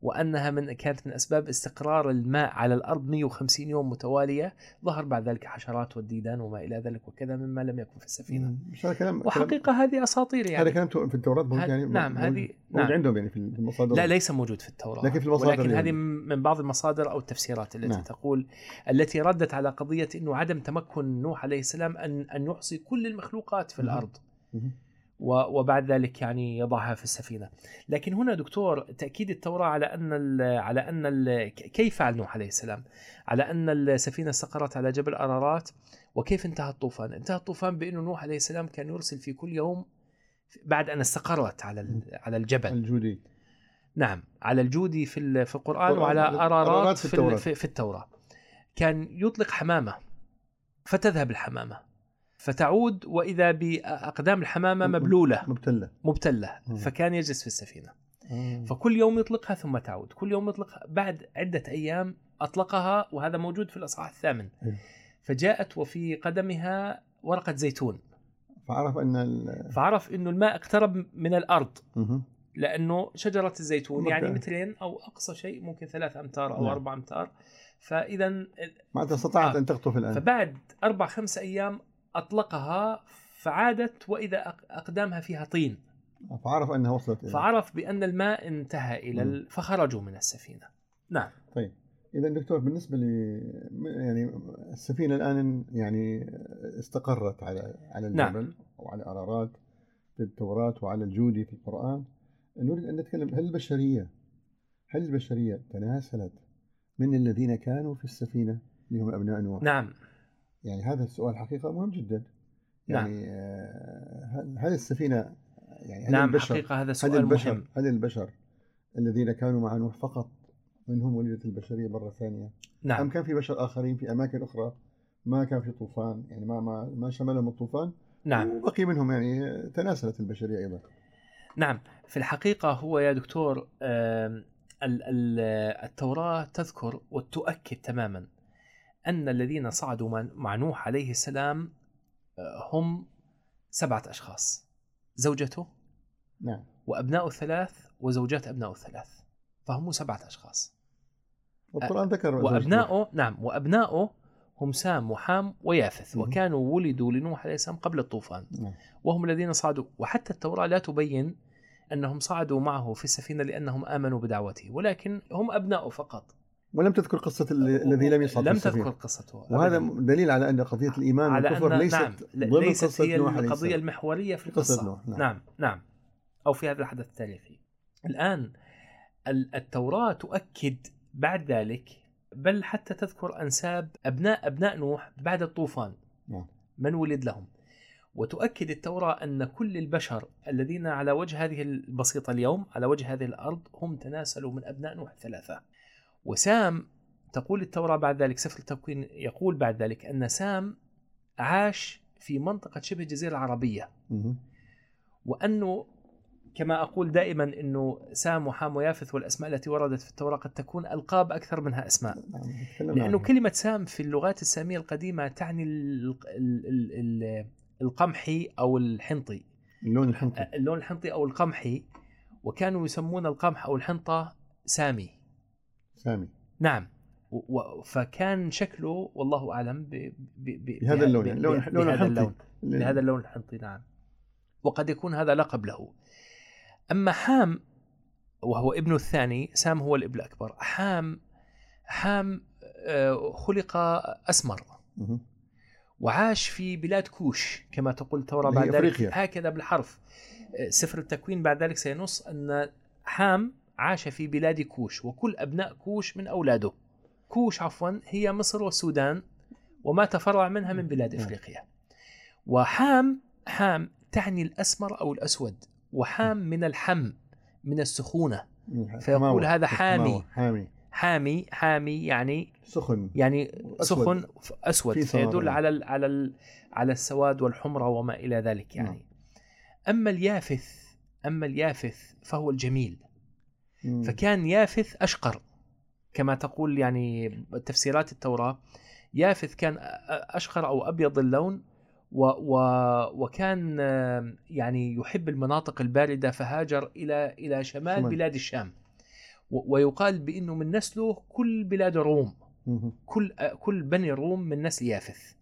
وأنها من كانت من اسباب استقرار الماء على الأرض 150 يوم متوالية ظهر بعد ذلك حشرات والديدان وما إلى ذلك وكذا مما لم يكن في. مش هذا كلام وحقيقة هذه أساطير هذا يعني كلام تو- في التوراة موجود هذا- يعني نعم، هذه- موجود نعم. عندهم يعني في المصادر لا ليس موجود في التوراة لكن في المصادر ولكن. هذه من بعض المصادر أو التفسيرات التي نعم. تقول التي ردت على قضية أنه عدم تمكن نوح عليه السلام أن أن يحصي كل المخلوقات في. الأرض وبعد ذلك يعني يضعها في السفينة. لكن هنا دكتور تأكيد التوراة على أن ال على أن ال كيف فعل نوح عليه السلام؟ على أن السفينة استقرت على جبل أرارات وكيف انتهى الطوفان؟ انتهى الطوفان بأنه نوح عليه السلام كان يرسل في كل يوم بعد أن استقرت على على الجبل. الجودي. نعم على الجودي في في القرآن القرآن، وعلى على- أرارات في التوراة. ال- في, في التوراة. كان يطلق حمامة فتذهب الحمامة. فتعود وإذا بأقدام الحمامة مبلولة مبتلة مبتلة مم. فكان يجلس في السفينة آه. فكل يوم يطلقها ثم تعود كل يوم يطلقها بعد عدة أيام أطلقها وهذا موجود في الأصحاح الثامن أيوه. فجاءت وفي قدمها ورقة زيتون فعرف أن ال... فعرف أنه الماء اقترب من الأرض مهم. لأنه شجرة الزيتون يعني ممكن. مترين أو أقصى شيء ممكن ثلاث أمتار أو نعم. أربع أمتار فاذا معناتها استطاعت آه. أن تخطف الآن فبعد أربع خمس أيام أطلقها فعادت وإذا أق- أقدامها فيها طين. فعرف أنها وصلت إلى فعرف بأن الماء انتهى إلى مم. ال... فخرجوا من السفينة. نعم. طيب. إذا دكتور بالنسبة لي يعني السفينة الآن يعني استقرت على على الجبل نعم. وعلى أرارات في التوراة وعلى الجودي في القرآن. نريد أن نتكلم هل البشرية هل البشرية تناسلت من الذين كانوا في السفينة؟ اللي هم أبناء نوح. نعم. يعني هذا السؤال حقيقة مهم جدا. يعني آه، هل هل السفينه يعني هل نعم البشر حقيقة هذا هل سؤال البشر مهم. هل البشر الذين كانوا مع نوح فقط منهم ولدت البشرية مرة ثانية؟ أم نعم كان في بشر آخرين في أماكن أخرى؟ ما كان في طوفان؟ يعني ما ما ما شملهم الطوفان؟ نعم. وبقي منهم يعني تناسلت البشرية أيضا. نعم. في الحقيقة هو يا دكتور التوراة تذكر وتؤكد تماما أن الذين صعدوا مع- نوح عليه السلام آه، هم سبعة أشخاص زوجته نعم وأبناء الثلاث وزوجات أبناء الثلاث فهم سبعة أشخاص والقران ذكر. وأبناؤه نعم وأبناؤه هم سام وحام ويافث. وكانوا ولدوا لنوح عليه السلام قبل الطوفان نعم. وهم الذين صعدوا وحتى التوراة لا تبين أنهم صعدوا معه في السفينة لأنهم آمنوا بدعوته ولكن هم أبناء فقط ولم تذكر قصة ال- الذي لم يصعد لم. تذكر قصته وهذا. دليل على أن قضية الإيمان على والكفر أن ليست نعم ضمن ليست قصة هي نوح القضية المحورية في قصة القصة نوح، نعم. نعم نعم أو في هذا الحدث التاريخي الآن ال- التوراة تؤكد بعد ذلك بل حتى تذكر أنساب أبناء أبناء نوح بعد الطوفان نعم. من ولد لهم وتؤكد التوراة أن كل البشر الذين على وجه هذه البسيطة اليوم على وجه هذه الأرض هم تناسلوا من أبناء نوح ثلاثة وسام تقول التوراة بعد ذلك سفر التكوين يقول بعد ذلك أن سام عاش في منطقة شبه الجزيرة العربية. وأنه كما أقول دائما أنه سام وحام ويافث والأسماء التي وردت في التوراة قد تكون ألقاب أكثر منها أسماء نعم. لأنه. كلمة سام في اللغات السامية القديمة تعني ال- ال- ال- ال- القمحي أو الحنطي اللون الحنطي اللون الحنطي أو القمحي وكانوا يسمون القمح أو الحنطة سامي سامي نعم. و- فكان شكله والله أعلم ب ب ب بهذا اللون ب- يعني لون لون بهذا الحنطي اللون. بهذا اللون الحنطي نعم. وقد يكون هذا لقب له. أما حام وهو ابن الثاني سام هو الابن الأكبر. حام حام آه، خلق أسمر. وعاش في بلاد كوش كما تقول التوراة بعد ذلك. هكذا بالحرف. آه، سفر التكوين بعد ذلك سينص أن حام عاش في بلاد كوش وكل أبناء كوش من أولاده كوش عفوا هي مصر والسودان وما تفرع منها من بلاد. إفريقيا وحام حام تعني الأسمر أو الأسود وحام من الحم من السخونة مهم. فيقول. هذا حامي. حامي حامي حامي يعني سخن يعني. سخن أسود فيدل. على ال على ال على السواد والحمرة وما إلى ذلك يعني نعم. أما اليافث أما اليافث فهو الجميل مم. فكان يافث أشقر كما تقول يعني تفسيرات التوراة يافث كان أشقر أو أبيض اللون و و وكان يعني يحب المناطق الباردة فهاجر إلى إلى شمال شمال. بلاد الشام ويقال بإنه من نسله كل بلاد الروم. كل كل بني الروم من نسل يافث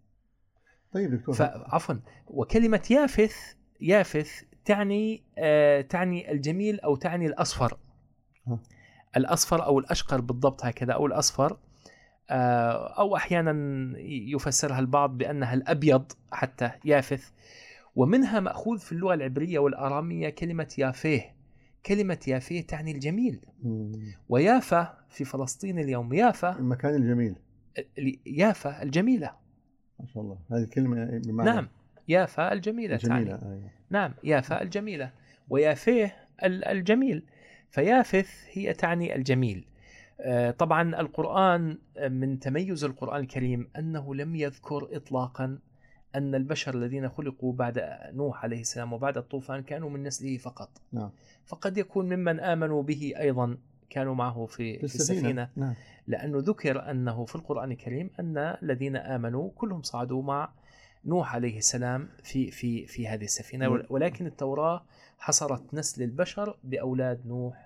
طيب دكتور فعفوا وكلمة يافث يافث تعني آه تعني الجميل أو تعني الأصفر ها. الأصفر أو الأشقر بالضبط هكذا أو الأصفر آه أو أحيانا يفسرها البعض بأنها الأبيض حتى يافث. ومنها مأخوذ في اللغة العبرية والأرامية كلمة يافيه. كلمة يافيه تعني الجميل. ويافا في فلسطين اليوم يافا المكان الجميل. يافا الجميلة. ما شاء الله. هذه الكلمة بمعنى نعم يافا الجميلة جميلة تعني أيوة. نعم يافا الجميلة. ويافيه ال- الجميل. فيافث هي تعني الجميل. آه، طبعا القرآن آه، من تميز القرآن الكريم أنه لم يذكر إطلاقا أن البشر الذين خلقوا بعد نوح عليه السلام وبعد الطوفان كانوا من نسله فقط. نعم. فقد يكون ممن آمنوا به أيضا كانوا معه في, في في السفينة. السفينة. نعم. لأنه ذكر أنه في القرآن الكريم أن الذين آمنوا كلهم صعدوا مع نوح عليه السلام في في في هذه السفينة. نعم. ولكن التوراة حصرت نسل البشر بأولاد نوح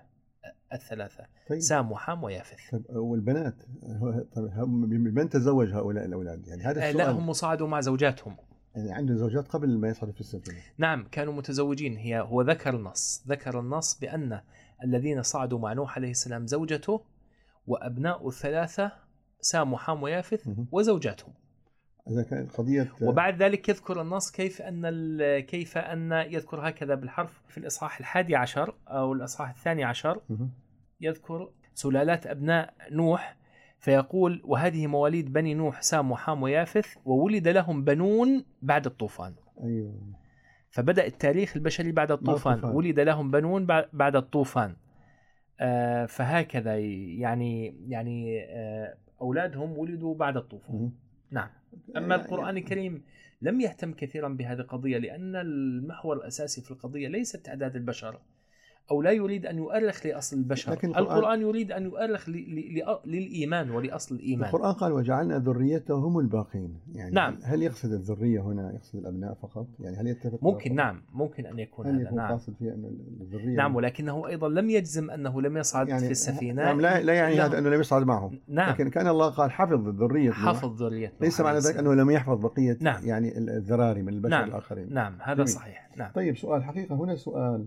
الثلاثة. طيب. سام وحام ويافث. طيب والبنات هو- طيب هم بمن تزوج هؤلاء الأولاد؟ يعني هذا آه، السؤال. لا هم صعدوا مع زوجاتهم. يعني عنده زوجات قبل ما يصعدوا في السفينة نعم كانوا متزوجين. هي هو ذكر النص. ذكر النص بأن الذين صعدوا مع نوح عليه السلام زوجته وأبناء الثلاثة سام وحام ويافث. وزوجاتهم. إذا كانت قضية وبعد ذلك يذكر النص كيف أن كيف أن يذكر هكذا بالحرف في الإصحاح الحادي عشر أو الإصحاح الثاني عشر. يذكر سلالات أبناء نوح فيقول وهذه مواليد بني نوح سام وحام ويافث وولد لهم بنون بعد الطوفان. أيوه. فبدأ التاريخ البشري بعد الطوفان. ولد لهم بنون بعد- الطوفان. آه، فهكذا يعني يعني آه، أولادهم ولدوا بعد الطوفان. نعم. أما القرآن الكريم لم يهتم كثيرا بهذه القضية لأن المحور الأساسي في القضية ليس تعداد البشر. أو لا يريد أن يؤرخ لأصل البشر لكن القرآن- القرآن يريد أن يؤرخ للإيمان ولأصل الإيمان القرآن قال وجعلنا ذريته هم الباقين يعني نعم. هل يقصد الذرية هنا يقصد الأبناء فقط يعني هل يتفق ممكن نعم ممكن أن يكون هل هذا يكون نعم قاصد فيها أن الذرية نعم ولكنه أيضا لم يجزم أنه لم يصعد يعني في السفينة نعم لا, لا يعني. هذا أنه لم يصعد معهم نعم لكن كان الله قال حفظ ذرية نوح. حفظ ذرية ليس معنى ذلك السلام. أنه لم يحفظ بقية نعم. يعني الذراري من البشر نعم. الآخرين نعم هذا جميل. صحيح نعم طيب سؤال حقيقة هنا سؤال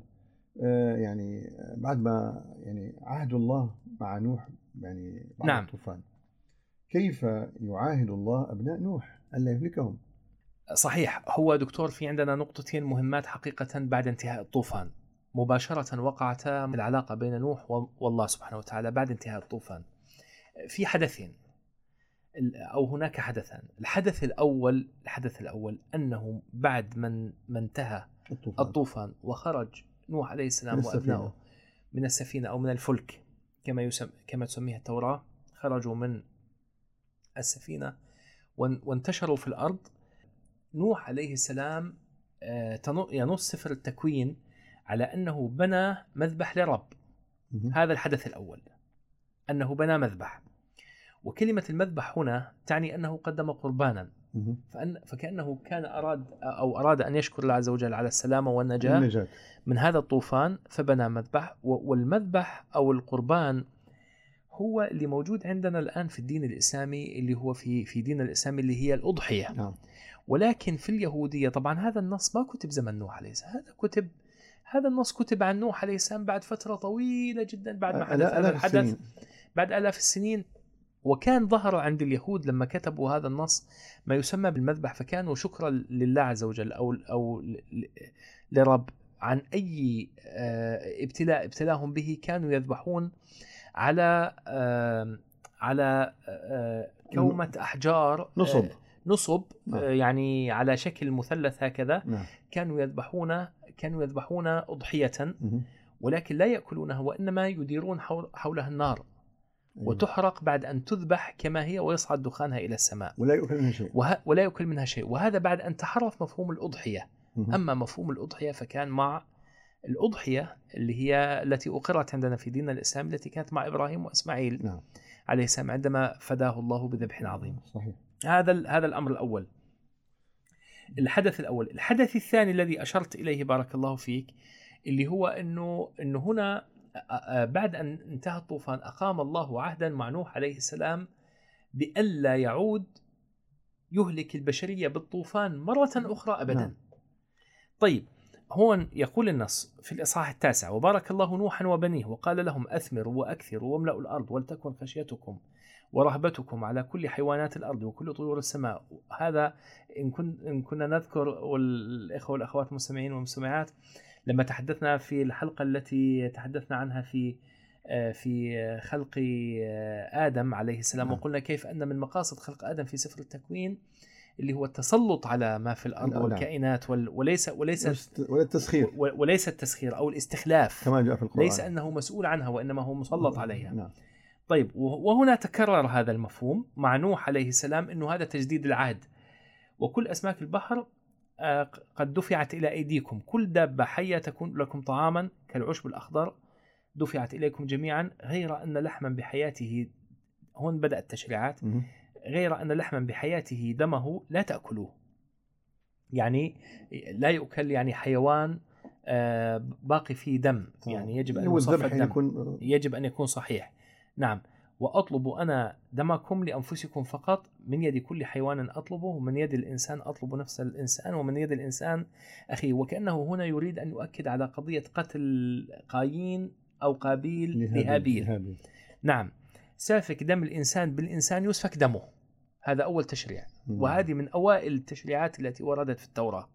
يعني آه، بعد ما يعني عهد الله مع نوح يعني بعد نعم. الطوفان كيف يعاهد الله أبناء نوح ألا يهلكهم؟ صحيح هو دكتور في عندنا نقطتين مهمات حقيقة بعد انتهاء الطوفان. مباشرة وقعتا العلاقة بين نوح و- والله سبحانه وتعالى بعد انتهاء الطوفان. في حدثين أو هناك حدثان. الحدث الأول الحدث الأول أنه بعد من انتهى الطوفان. الطوفان وخرج نوح عليه السلام. وأبنائه من السفينة أو من الفلك كما يسم كما تسميها التوراة خرجوا من السفينة وان- وانتشروا في الأرض نوح عليه السلام آه، ينص سفر التكوين على أنه بنى مذبح لرب. هذا الحدث الأول أنه بنى مذبح وكلمة المذبح هنا تعني أنه قدم قربانا. فأن فكأنه كان أراد أو أراد أن يشكر الله عز وجل على السلامة والنجاة النجاة. من هذا الطوفان فبنى مذبح والمذبح أو القربان هو اللي موجود عندنا الآن في الدين الإسلامي اللي هو في في دين الاسلامي اللي هي الأضحية. نعم. ولكن في اليهودية طبعا هذا النص ما كتب زمن نوح عليه السلام. هذا كتب هذا النص كتب عن نوح عليه السلام بعد فترة طويلة جدا بعد ما حدث آلاف هذا الحدث السنين. بعد آلاف السنين. وكان ظهر عند اليهود لما كتبوا هذا النص ما يسمى بالمذبح فكانوا شكرا لله عز وجل أو أو ل- ل- لرب عن أي آه، ابتلاء ابتلاهم به كانوا يذبحون على على آه، كومة أحجار آه، نصب. نصب نعم. يعني على شكل مثلث هكذا نعم كانوا يذبحون كانوا يذبحون مهم. ولكن لا يأكلونها وإنما يديرون حول حولها النار. وتحرق بعد أن تذبح كما هي ويصعد دخانها إلى السماء. ولا يؤكل منها شيء. وه... ولا يأكل منها شيء. وهذا بعد أن تحرف مفهوم الأضحية. أما مفهوم الأضحية فكان مع الأضحية اللي هي التي أقرت عندنا في ديننا الإسلامي التي كانت مع إبراهيم وإسماعيل نعم. عليه السلام عندما فداه الله بذبح عظيم. صحيح. هذا ال- هذا الأمر الأول. الحدث الأول. الحدث الثاني الذي أشرت إليه بارك الله فيك اللي هو أنه أنه هنا بعد أن انتهى الطوفان أقام الله عهدا مع نوح عليه السلام بألا يعود يهلك البشرية بالطوفان مرة أخرى أبدا نعم. طيب هون يقول النص في الإصحاح التاسع وبارك الله نوحا وبنيه وقال لهم أثمروا وأكثروا واملأوا الأرض ولتكن خشيتكم ورهبتكم على كل حيوانات الأرض وكل طيور السماء هذا إن, كن إن كنا نذكر والإخوة والأخوات المستمعين والمستمعات لما تحدثنا في الحلقة التي تحدثنا عنها في آه، في خلق آه، آدم عليه السلام نعم. وقلنا كيف أن من مقاصد خلق آدم في سفر التكوين اللي هو التسلط على ما في الأرض نعم. والكائنات وال- وليس وليس ولا التسخير. وليس التسخير أو الاستخلاف. كما جاء في القرآن. ليس أنه مسؤول عنها وإنما هو مسلط عليها. نعم. طيب وه- وهنا تكرر هذا المفهوم مع نوح عليه السلام إنه هذا تجديد العهد. وكل أسماك البحر آه، قد دفعت إلى أيديكم. كل دابة حية تكون لكم طعاما كالعشب الأخضر. دفعت إليكم جميعا غير أن لحما بحياته هون بدأت التشريعات. غير أن لحما بحياته دمه لا تأكلوه. يعني لا يؤكل يعني حيوان آه، باقي فيه دم. يعني يجب أن هو يصفى الدم. يكون يجب أن يكون صحيح. نعم. وأطلب أنا دمكم لأنفسكم فقط. من يد كل حيوان أطلبه ومن يد الإنسان أطلب نفس الإنسان ومن يد الإنسان أخيه وكأنه هنا يريد أن يؤكد على قضية قتل قايين أو قابيل لهابيل نعم. سافك دم الإنسان بالإنسان يسفك دمه. هذا أول تشريع. مم. وهذه من أوائل التشريعات التي وردت في التوراة.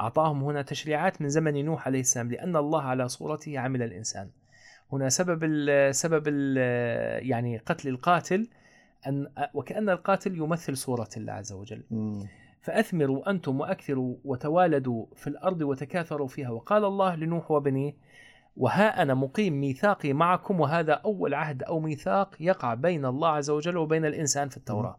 أعطاهم هنا تشريعات من زمن نوح عليه السلام لأن الله على صورته عمل الإنسان. هنا سبب ال سبب ال يعني قتل القاتل أن وكأن القاتل يمثل صورة الله عز وجل. مم. فأثمروا أنتم وأكثروا وتوالدوا في الأرض وتكاثروا فيها. وقال الله لنوح وبنيه وها أنا مقيم ميثاقي معكم وهذا أول عهد أو ميثاق يقع بين الله عز وجل وبين الإنسان في التوراة.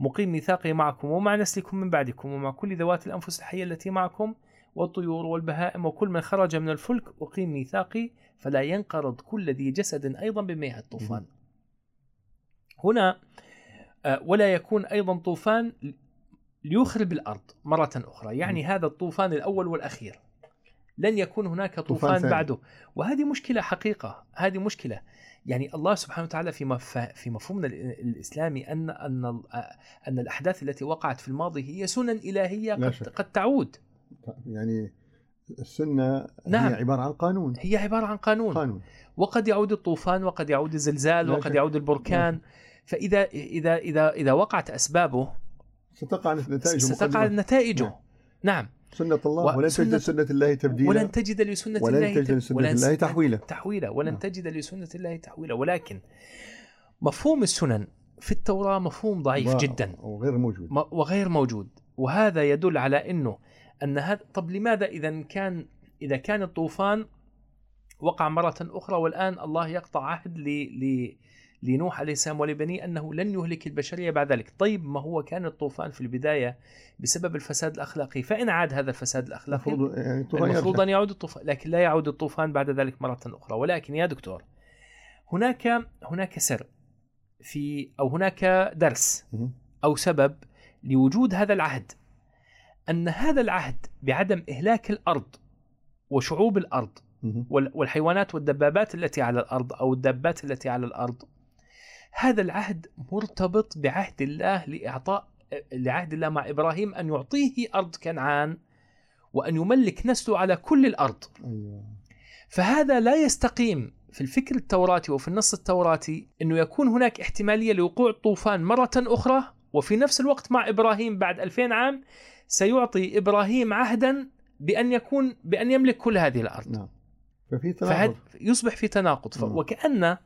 مقيم ميثاقي معكم ومع نسلكم من بعدكم ومع كل ذوات الأنفس الحية التي معكم والطيور والبهائم وكل من خرج من الفلك أقيم ميثاقي فلا ينقرض كل ذي جسد أيضا بمياه الطوفان. هنا آه، ولا يكون أيضا طوفان ليخرب الأرض مرة أخرى. يعني هذا الطوفان الأول والأخير. لن يكون هناك طوفان. بعده. وهذه مشكلة حقيقة هذه مشكلة. يعني الله سبحانه وتعالى في في مفهومنا ال- الإسلامي أن أن ال- أن الأحداث التي وقعت في الماضي هي سنن إلهية قد. قد تعود. يعني السنة نعم. هي عبارة عن قانون. هي عبارة عن قانون. قانون. وقد يعود الطوفان وقد يعود الزلزال وقد شك. يعود البركان. فإذا إذا إذا إذا وقعت أسبابه ستقع نتائج ستقع مقدمة. نتائجه. نعم. نعم. سنة الله ولن تجد سنة الله تبديلا. ولن تجد لسنة ولن الله تجد لسنة ولن الله تحويلا. تحويلا. ولن نعم. تجد لسنة الله تحويلا. ولكن مفهوم السنن في التوراة مفهوم ضعيف و- جدا. وغير موجود. وغير موجود. وهذا يدل على إنه أن هذا طب لماذا إذا كان إذا كان الطوفان وقع مرة أخرى والآن الله يقطع عهد ل... ل... لنوح عليه السلام ولبنيه أنه لن يهلك البشرية بعد ذلك؟ طيب ما هو كان الطوفان في البداية بسبب الفساد الأخلاقي فإن عاد هذا الفساد الأخلاقي المفروض يعني المفروض أن يعود الطوفان لكن لا يعود الطوفان بعد ذلك مرة أخرى. ولكن يا دكتور هناك هناك سر في أو هناك درس. أو سبب لوجود هذا العهد. أن هذا العهد بعدم إهلاك الأرض وشعوب الأرض والحيوانات والدبابات التي على الأرض أو الدابات التي على الأرض هذا العهد مرتبط بعهد الله لإعطاء لعهد الله مع إبراهيم أن يعطيه أرض كنعان وأن يملك نسله على كل الأرض أيوة. فهذا لا يستقيم في الفكر التوراتي وفي النص التوراتي أنه يكون هناك احتمالية لوقوع الطوفان مرة أخرى وفي نفس الوقت مع إبراهيم بعد 2000 عام سيعطي إبراهيم عهدا بأن يكون بأن يملك كل هذه الأرض. نعم. ففي تناقض. يصبح في تناقض. نعم. وكأن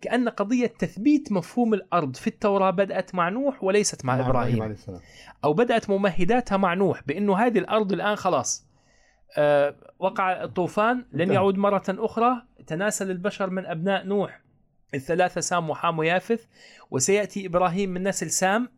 كأن قضية تثبيت مفهوم الأرض في التوراة بدأت مع نوح وليست مع إبراهيم عليه السلام. أو بدأت ممهداتها مع نوح بأنه هذه الأرض الآن خلاص آه وقع الطوفان لن انتهى. يعود مرة أخرى تناسل البشر من أبناء نوح الثلاثة سام وحام ويافث وسيأتي إبراهيم من نسل سام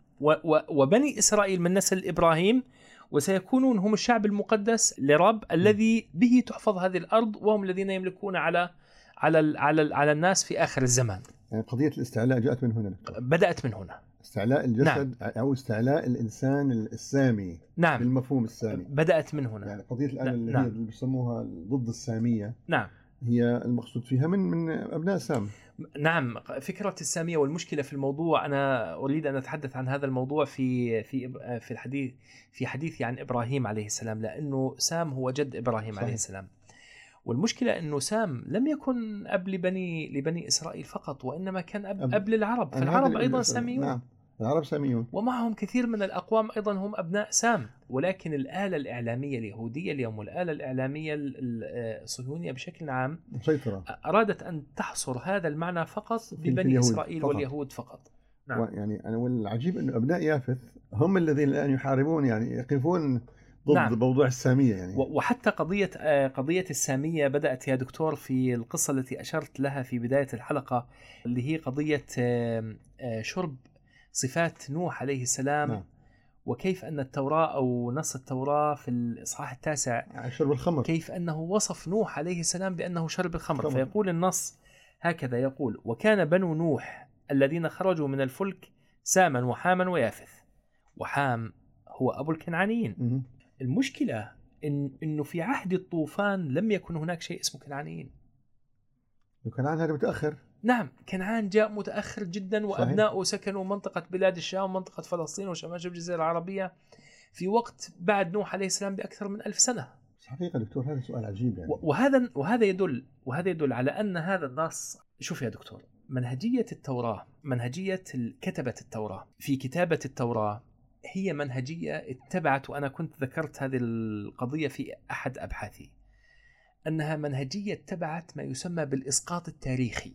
وبني إسرائيل من نسل إبراهيم وسيكونون هم الشعب المقدس لرب الذي به تحفظ هذه الأرض وهم الذين يملكون على على على على الناس في آخر الزمان. يعني قضية الاستعلاء جاءت من هنا. بدأت من هنا. استعلاء الجسد أو استعلاء الإنسان السامي نعم. بالمفهوم السامي. بدأت من هنا. يعني قضية الآن نعم. اللي نعم. اللي بيسموها ضد السامية نعم. هي المقصود فيها من من أبناء سام. نعم فكرة السامية والمشكلة في الموضوع أنا أريد أن أتحدث عن هذا الموضوع في في في الحديث في حديثي عن إبراهيم عليه السلام لأنه سام هو جد إبراهيم صحيح. عليه السلام. والمشكلة أنه سام لم يكن أب لبني لبني إسرائيل فقط وإنما كان أب, أب, أب للعرب فالعرب أيضا ساميون. نعم. العرب ساميون ومعهم كثير من الأقوام أيضا هم أبناء سام ولكن الآلة الإعلامية اليهودية اليوم والآلة الإعلامية الصهيونية بشكل عام مسيطرة أرادت أن تحصر هذا المعنى فقط ببني إسرائيل فقط. واليهود فقط نعم. يعني أنا والعجيب أنه أبناء يافث هم الذين الآن يحاربون يعني يقفون ضد نعم. موضوع السامية يعني وحتى قضية قضية السامية بدأت يا دكتور في القصة التي أشرت لها في بداية الحلقة اللي هي قضية شرب صفات نوح عليه السلام نعم. وكيف أن التوراة أو نص التوراة في الإصحاح التاسع شرب الخمر. كيف أنه وصف نوح عليه السلام بأنه شرب الخمر. خمر. فيقول النص هكذا يقول وكان بنو نوح الذين خرجوا من الفلك ساما وحاما ويافث وحام هو أبو الكنعانيين. م- المشكلة إن إنه في عهد الطوفان لم يكن هناك شيء اسمه كنعانيين. وكنعان هذا متأخر. نعم كنعان جاء متأخر جدا وأبناؤه سكنوا منطقة بلاد الشام ومنطقة فلسطين وشمال شبه الجزيرة العربية في وقت بعد نوح عليه السلام بأكثر من ألف سنة. حقيقة دكتور هذا سؤال عجيب يعني. وهذا وهذا يدل وهذا يدل على أن هذا النص شوف يا دكتور منهجية التوراة منهجية كتبة التوراة في كتابة التوراة هي منهجية اتبعت وأنا كنت ذكرت هذه القضية في أحد أبحاثي. أنها منهجية اتبعت ما يسمى بالإسقاط التاريخي.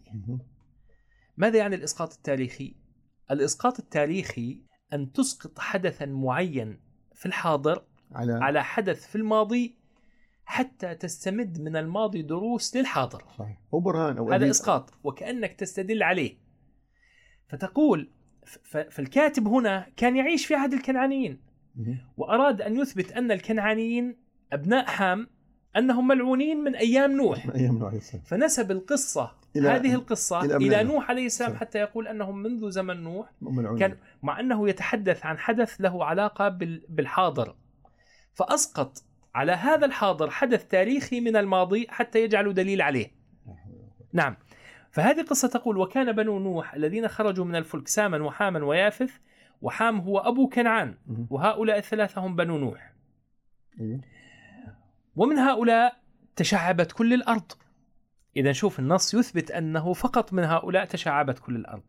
ماذا يعني الإسقاط التاريخي؟ الإسقاط التاريخي أن تسقط حدثا معين في الحاضر على, على حدث في الماضي حتى تستمد من الماضي دروس للحاضر. صحيح. هو برهان أو هذا إسقاط وكأنك تستدل عليه. فتقول فالكاتب هنا كان يعيش في عهد الكنعانيين. وأراد أن يثبت أن الكنعانيين أبناء حام أنهم ملعونين من أيام نوح من أيام نوح السلام. فنسب القصة إلى هذه القصة إلى, إلى نوح عليه السلام صح. حتى يقول أنهم منذ زمن نوح ملعونين. كان مع أنه يتحدث عن حدث له علاقة بالحاضر فأسقط على هذا الحاضر حدث تاريخي من الماضي حتى يجعل دليل عليه نعم فهذه قصة تقول وكان بنو نوح الذين خرجوا من الفلك ساما وحاما ويافث وحام هو أبو كنعان وهؤلاء الثلاثة هم بنو نوح أيوه. ومن هؤلاء تشعبت كل الأرض. إذا شوف النص يثبت أنه فقط من هؤلاء تشعبت كل الأرض.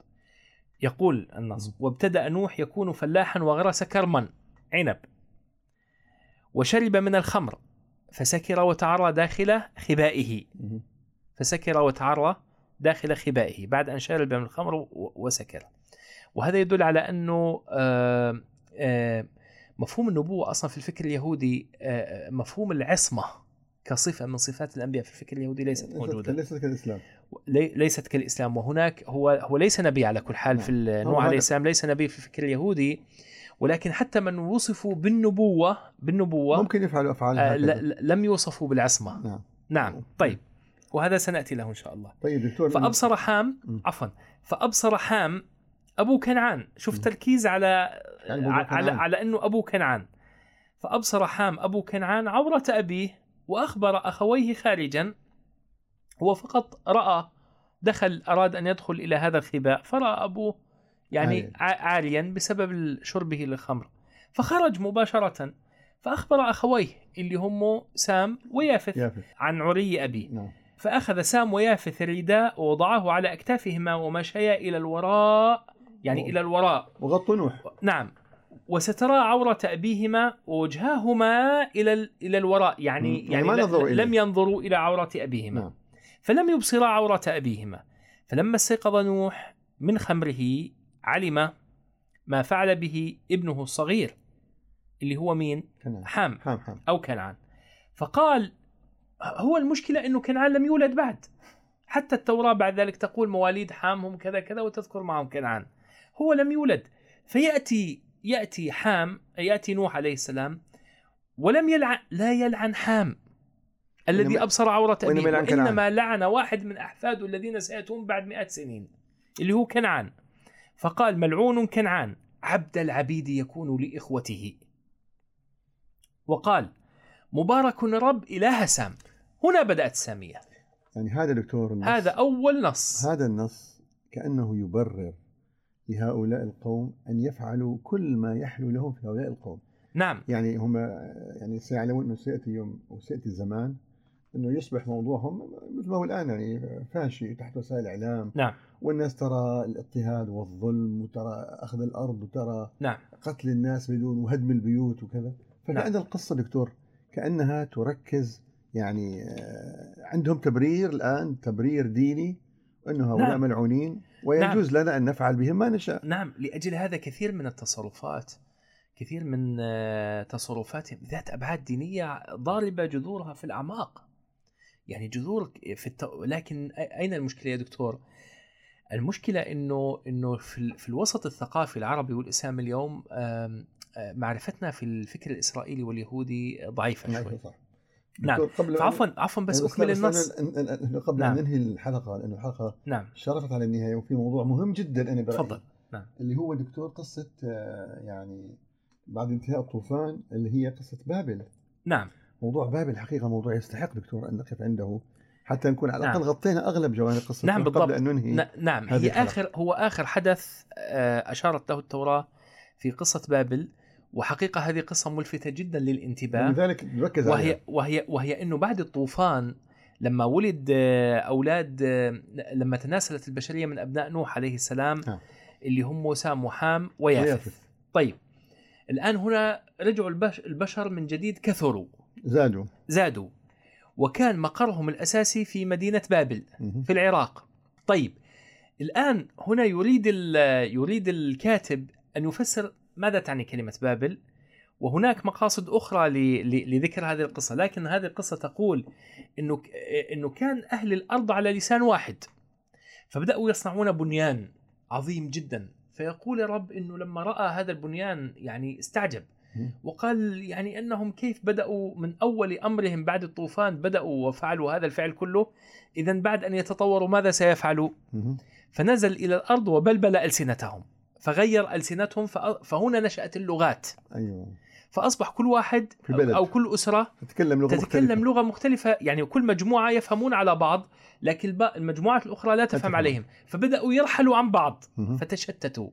يقول النص وابتدأ نوح يكون فلاحا وغرس كرما. عنب. وشرب من الخمر. فسكر وتعرى داخل خبائه. فسكر وتعرى داخل خبائه. بعد أن شرب من الخمر وسكر. وهذا يدل على أنه آآ آآ مفهوم النبوة أصلا في الفكر اليهودي آه، مفهوم العصمة كصفة من صفات الأنبياء في الفكر اليهودي ليست موجودة. ليست كالإسلام. ليست كالإسلام. وهناك هو هو ليس نبي على كل حال في نعم. نوح عليه السلام ليس نبي في الفكر اليهودي ولكن حتى من وصفوا بالنبوة بالنبوة ممكن يفعلوا أفعال آه لم يوصفوا بالعصمة. نعم. نعم. طيب. وهذا سنأتي له إن شاء الله. طيب دكتور فأبصر حام عفوا فأبصر حام أبو كنعان. شوف تركيز على يعني على على إنه أبو كنعان. فأبصر حام أبو كنعان عوره ابيه وأخبر أخويه خارجا هو فقط رأى دخل أراد أن يدخل إلى هذا الخباء فرأى أبوه يعني عاليا. بسبب شربه للخمر. فخرج مباشرة فأخبر أخويه اللي هم سام ويافث يافث. عن عري أبيه. نعم. فأخذ سام ويافث الرداء ووضعه على أكتافهما ومشيا إلى الوراء يعني أوه. إلى الوراء وغطوا نوح نعم وسترى عورة أبيهما ووجهاهما إلى إلى الوراء يعني يعني, يعني ما نظروا لم ينظروا إلى عورة أبيهما نعم. فلم يبصرا عورة أبيهما فلما استيقظ نوح من خمره علم ما فعل به ابنه الصغير اللي هو مين؟ كنعان. حام. حام حام أو كنعان فقال هو المشكلة أنه كنعان لم يولد بعد حتى التوراة بعد ذلك تقول مواليد حام هم كذا كذا وتذكر معهم كنعان هو لم يولد. فيأتي يأتي حام يأتي نوح عليه السلام ولم يلعن لا يلعن حام الذي أبصر عورة أبيه وإنما لعن واحد من أحفاده الذين سيأتون بعد مئة سنين اللي هو كنعان. فقال ملعون كنعان عبد العبيد يكون لإخوته. وقال مبارك رب إله سام. هنا بدأت الساميه يعني هذا دكتور النص. هذا أول نص. هذا النص كأنه يبرر لهؤلاء القوم أن يفعلوا كل ما يحلو لهم في هؤلاء القوم. نعم. يعني هم يعني سيعلمون أنه سيأتي يوم أو سيأتي الزمان أنه يصبح موضوعهم مثل ما هو الآن يعني فاشي تحت وسائل الإعلام. نعم. والناس ترى الاضطهاد والظلم وترى أخذ الأرض وترى نعم. قتل الناس بدون وهدم البيوت وكذا. فكأن نعم. القصة دكتور كأنها تركز يعني آه، عندهم تبرير الآن تبرير ديني أنه هؤلاء نعم. ملعونين. ويجوز لنا أن نفعل بهم ما نشاء. نعم لأجل هذا كثير من التصرفات كثير من آه، تصرفاتهم ذات أبعاد دينية ضاربة جذورها في الأعماق. يعني جذور في الت... لكن أين المشكلة يا دكتور؟ المشكلة إنه إنه في, ال... في الوسط الثقافي العربي والاسلامي اليوم آه، معرفتنا في الفكر الإسرائيلي واليهودي ضعيفة شوي. نعم صح نعم. قبل فعفوا عفوا بس أكمل النص قبل نعم. أن ننهي الحلقة لأنه الحلقة نعم شرفت على النهاية وفي موضوع مهم جدا أنا برأيي تفضل اللي هو دكتور قصة آه، يعني بعد انتهاء الطوفان اللي هي قصة بابل نعم موضوع بابل حقيقة موضوع يستحق دكتور أن نقف عنده حتى نكون على الأقل نعم. غطينا أغلب جوانب قصة نعم قبل بالضبط. أن ننهي ن- نعم هي الحلقة. اخر هو آخر حدث آه، أشارت له التوراة في قصة بابل وحقيقة هذه قصة ملفتة جدا للانتباه. لذلك نركز وهي عليها. وهي وهي إنه بعد الطوفان لما ولد آه، أولاد آه، لما تناسلت البشرية من أبناء نوح عليه السلام نعم. اللي هم سام وحام ويافث. ويافث. طيب الآن هنا رجعوا البش- البشر من جديد كثروا. زادوا. زادوا. وكان مقرهم الأساسي في مدينة بابل. في العراق. طيب الآن هنا يريد يريد الكاتب أن يفسر ماذا تعني كلمة بابل؟ وهناك مقاصد أخرى لذكر هذه القصة لكن هذه القصة تقول أنه أنه كان أهل الأرض على لسان واحد. فبدأوا يصنعون بنيان عظيم جدا. فيقول الرب أنه لما رأى هذا البنيان يعني استعجب. وقال يعني أنهم كيف بدأوا من أول أمرهم بعد الطوفان بدأوا وفعلوا هذا الفعل كله؟ إذا بعد أن يتطوروا ماذا سيفعلوا. فنزل إلى الأرض وبلبل ألسنتهم. فغير ألسنتهم فأ- فهنا نشأت اللغات أيوه فأصبح كل واحد في. أو كل أسرة تتكلم لغة تتكلم مختلفة. لغة مختلفة يعني كل مجموعة يفهمون على بعض لكن المجموعات الأخرى لا تفهم تفهم. عليهم فبدأوا يرحلوا عن بعض. فتشتتوا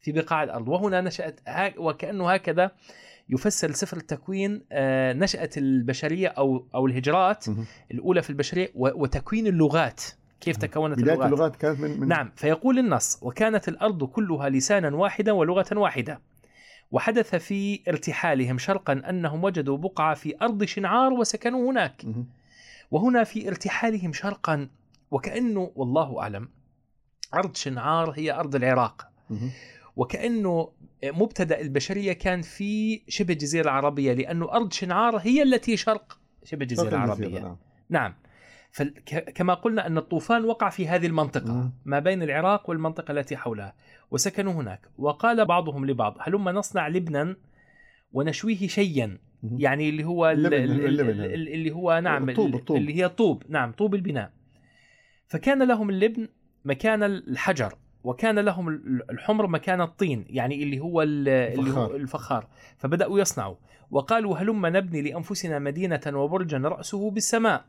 في بقاع الأرض وهنا نشأت ها- وكأنه هكذا يفسر سفر التكوين آه، نشأة البشرية أو أو الهجرات مهم. الأولى في البشرية و- وتكوين اللغات كيف تكونت بداية اللغات اللغات كانت من, من نعم فيقول النص وكانت الأرض كلها لسانا واحدا ولغة واحدة وحدث في ارتحالهم شرقا أنهم وجدوا بقعة في أرض شنعار وسكنوا هناك. وهنا في ارتحالهم شرقا وكأنه والله أعلم أرض شنعار هي أرض العراق. وكأنه مبتدأ البشرية كان في شبه الجزيرة العربية لأنه أرض شنعار هي التي شرق شبه الجزيرة العربية الجزيرة، نعم. فكما قلنا أن الطوفان وقع في هذه المنطقة. ما بين العراق والمنطقة التي حولها وسكنوا هناك وقال بعضهم لبعض هلما نصنع لبنا ونشويه شيا مهم. يعني اللي هو ال- اللبن، ال- اللبن اللي هو نعم الطوب، ال- الطوب. اللي هي طوب نعم طوب البناء فكان لهم اللبن مكان الحجر وكان لهم ال- الحمر مكان الطين يعني اللي هو ال- اللي هو الفخار. فبدأوا يصنعوا. وقالوا هلما نبني لأنفسنا مدينة وبرجا رأسه بالسماء.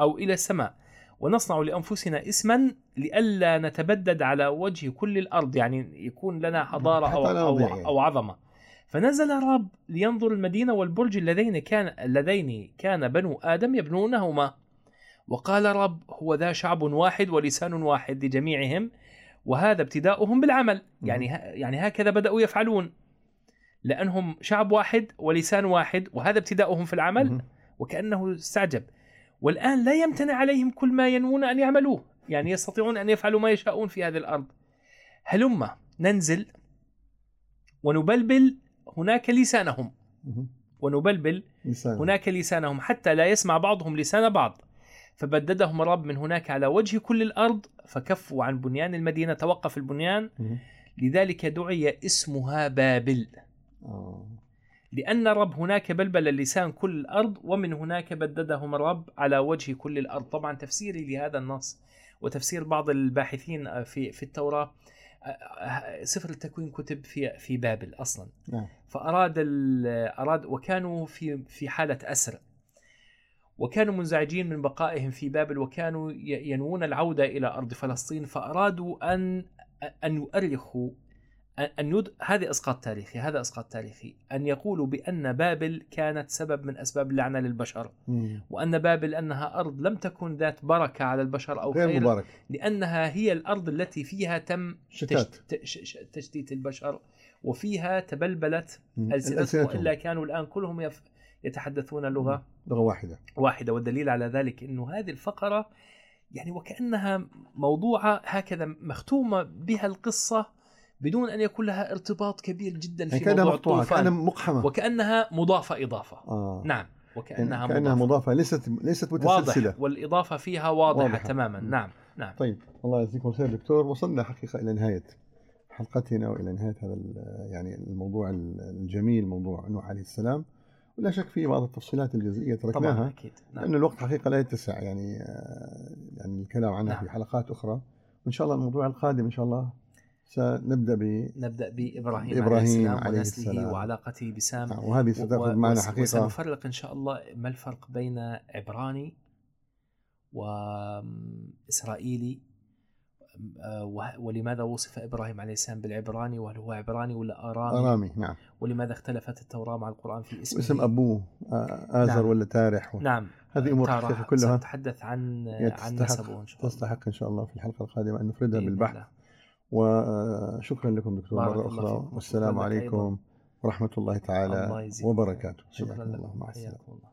أو إلى السماء؟ ونصنع لأنفسنا اسما لئلا نتبدد على وجه كل الأرض يعني يكون لنا حضارة حتى أو, لا أو, عظمة. فنزل الرب لينظر المدينة والبرج اللذين كان اللذين كان بنو آدم يبنونهما. وقال الرب هو ذا شعب واحد ولسان واحد لجميعهم وهذا ابتداؤهم بالعمل. يعني يعني هكذا بدأوا يفعلون. لأنهم شعب واحد ولسان واحد وهذا ابتداؤهم في العمل. وكأنه استعجب. والآن لا يمتنع عليهم كل ما ينوون أن يعملوه. يعني يستطيعون أن يفعلوا ما يشاءون في هذه الأرض. هلما ننزل ونبلبل هناك لسانهم. ونبلبل لسان. هناك لسانهم. حتى لا يسمع بعضهم لسان بعض. فبددهم الرب من هناك على وجه كل الأرض فكفوا عن بنيان المدينة توقف البنيان. لذلك دعي اسمها بابل آه. لأن الرب هناك بلبل اللسان كل الأرض ومن هناك بددهم الرب على وجه كل الأرض طبعا تفسيري لهذا النص وتفسير بعض الباحثين في في التوراة سفر التكوين كتب في في بابل أصلا نعم. فأراد ال- أراد وكانوا في في حالة أسر وكانوا منزعجين من بقائهم في بابل وكانوا ينوون العودة إلى أرض فلسطين فأرادوا أن أن يؤرخوا أن- أن يد... هذه أسقاط تاريخي هذا أسقاط تاريخي أن يقولوا بأن بابل كانت سبب من أسباب اللعنة للبشر مم. وأن بابل أنها أرض لم تكن ذات بركة على البشر أو غير مبارك لأنها هي الأرض التي فيها تم شتات تشتيت البشر وفيها تبلبلت ألسنتهم. وإلا كانوا الآن كلهم يف... يتحدثون لغة لغة واحدة. واحدة والدليل على ذلك إنه هذه الفقرة يعني وكأنها موضوعة هكذا مختومة بها القصة بدون أن يكون لها ارتباط كبير جدا في يعني كأنها موضوع مقطوعة كأنها الطوفان مقحمة. وكأنها مضافة إضافة. آه. نعم يعني وكانها كأنها مضافة. مضافة ليست ليست متسلسلة. واضح والإضافة فيها واضحة, واضحة. تماما. نعم نعم. طيب الله يجزيكم الخير دكتور. وصلنا حقيقة إلى نهاية حلقتنا وإلى نهاية هذا يعني الموضوع الجميل موضوع نوح عليه السلام. ولا شك في بعض التفصيلات الجزئية طبعا تركناها أكيد نعم. الوقت حقيقة لا يتسع يعني آه، يعني الكلام عنها نعم. في حلقات أخرى وإن شاء الله الموضوع القادم إن شاء الله سنبدأ ب نبدأ بإبراهيم, بإبراهيم عليه السلام عليه ونسله السلام. وعلاقته بسام وهذه ستأخذ معنا حقيقة وسنفرق إن شاء الله ما الفرق بين عبراني واسرائيلي وه- ولماذا وصف إبراهيم عليه السلام بالعبراني؟ وهل هو عبراني ولا ارامي أرامي نعم. ولماذا اختلفت التوراة مع القرآن في اسمه واسم أبوه آه، آزر نعم. ولا تارح؟ و- نعم. هذه تارة حقيقة كلها. سنتحدث عن عن نسبه إن شاء الله. تستحق إن شاء الله في الحلقة القادمة أن نفردها بالبحث. الله. وشكرا لكم دكتور. أخرى. فيكم. والسلام شكراً. عليكم ورحمة الله تعالى الله وبركاته. شكرا. الله لكم. مع الله.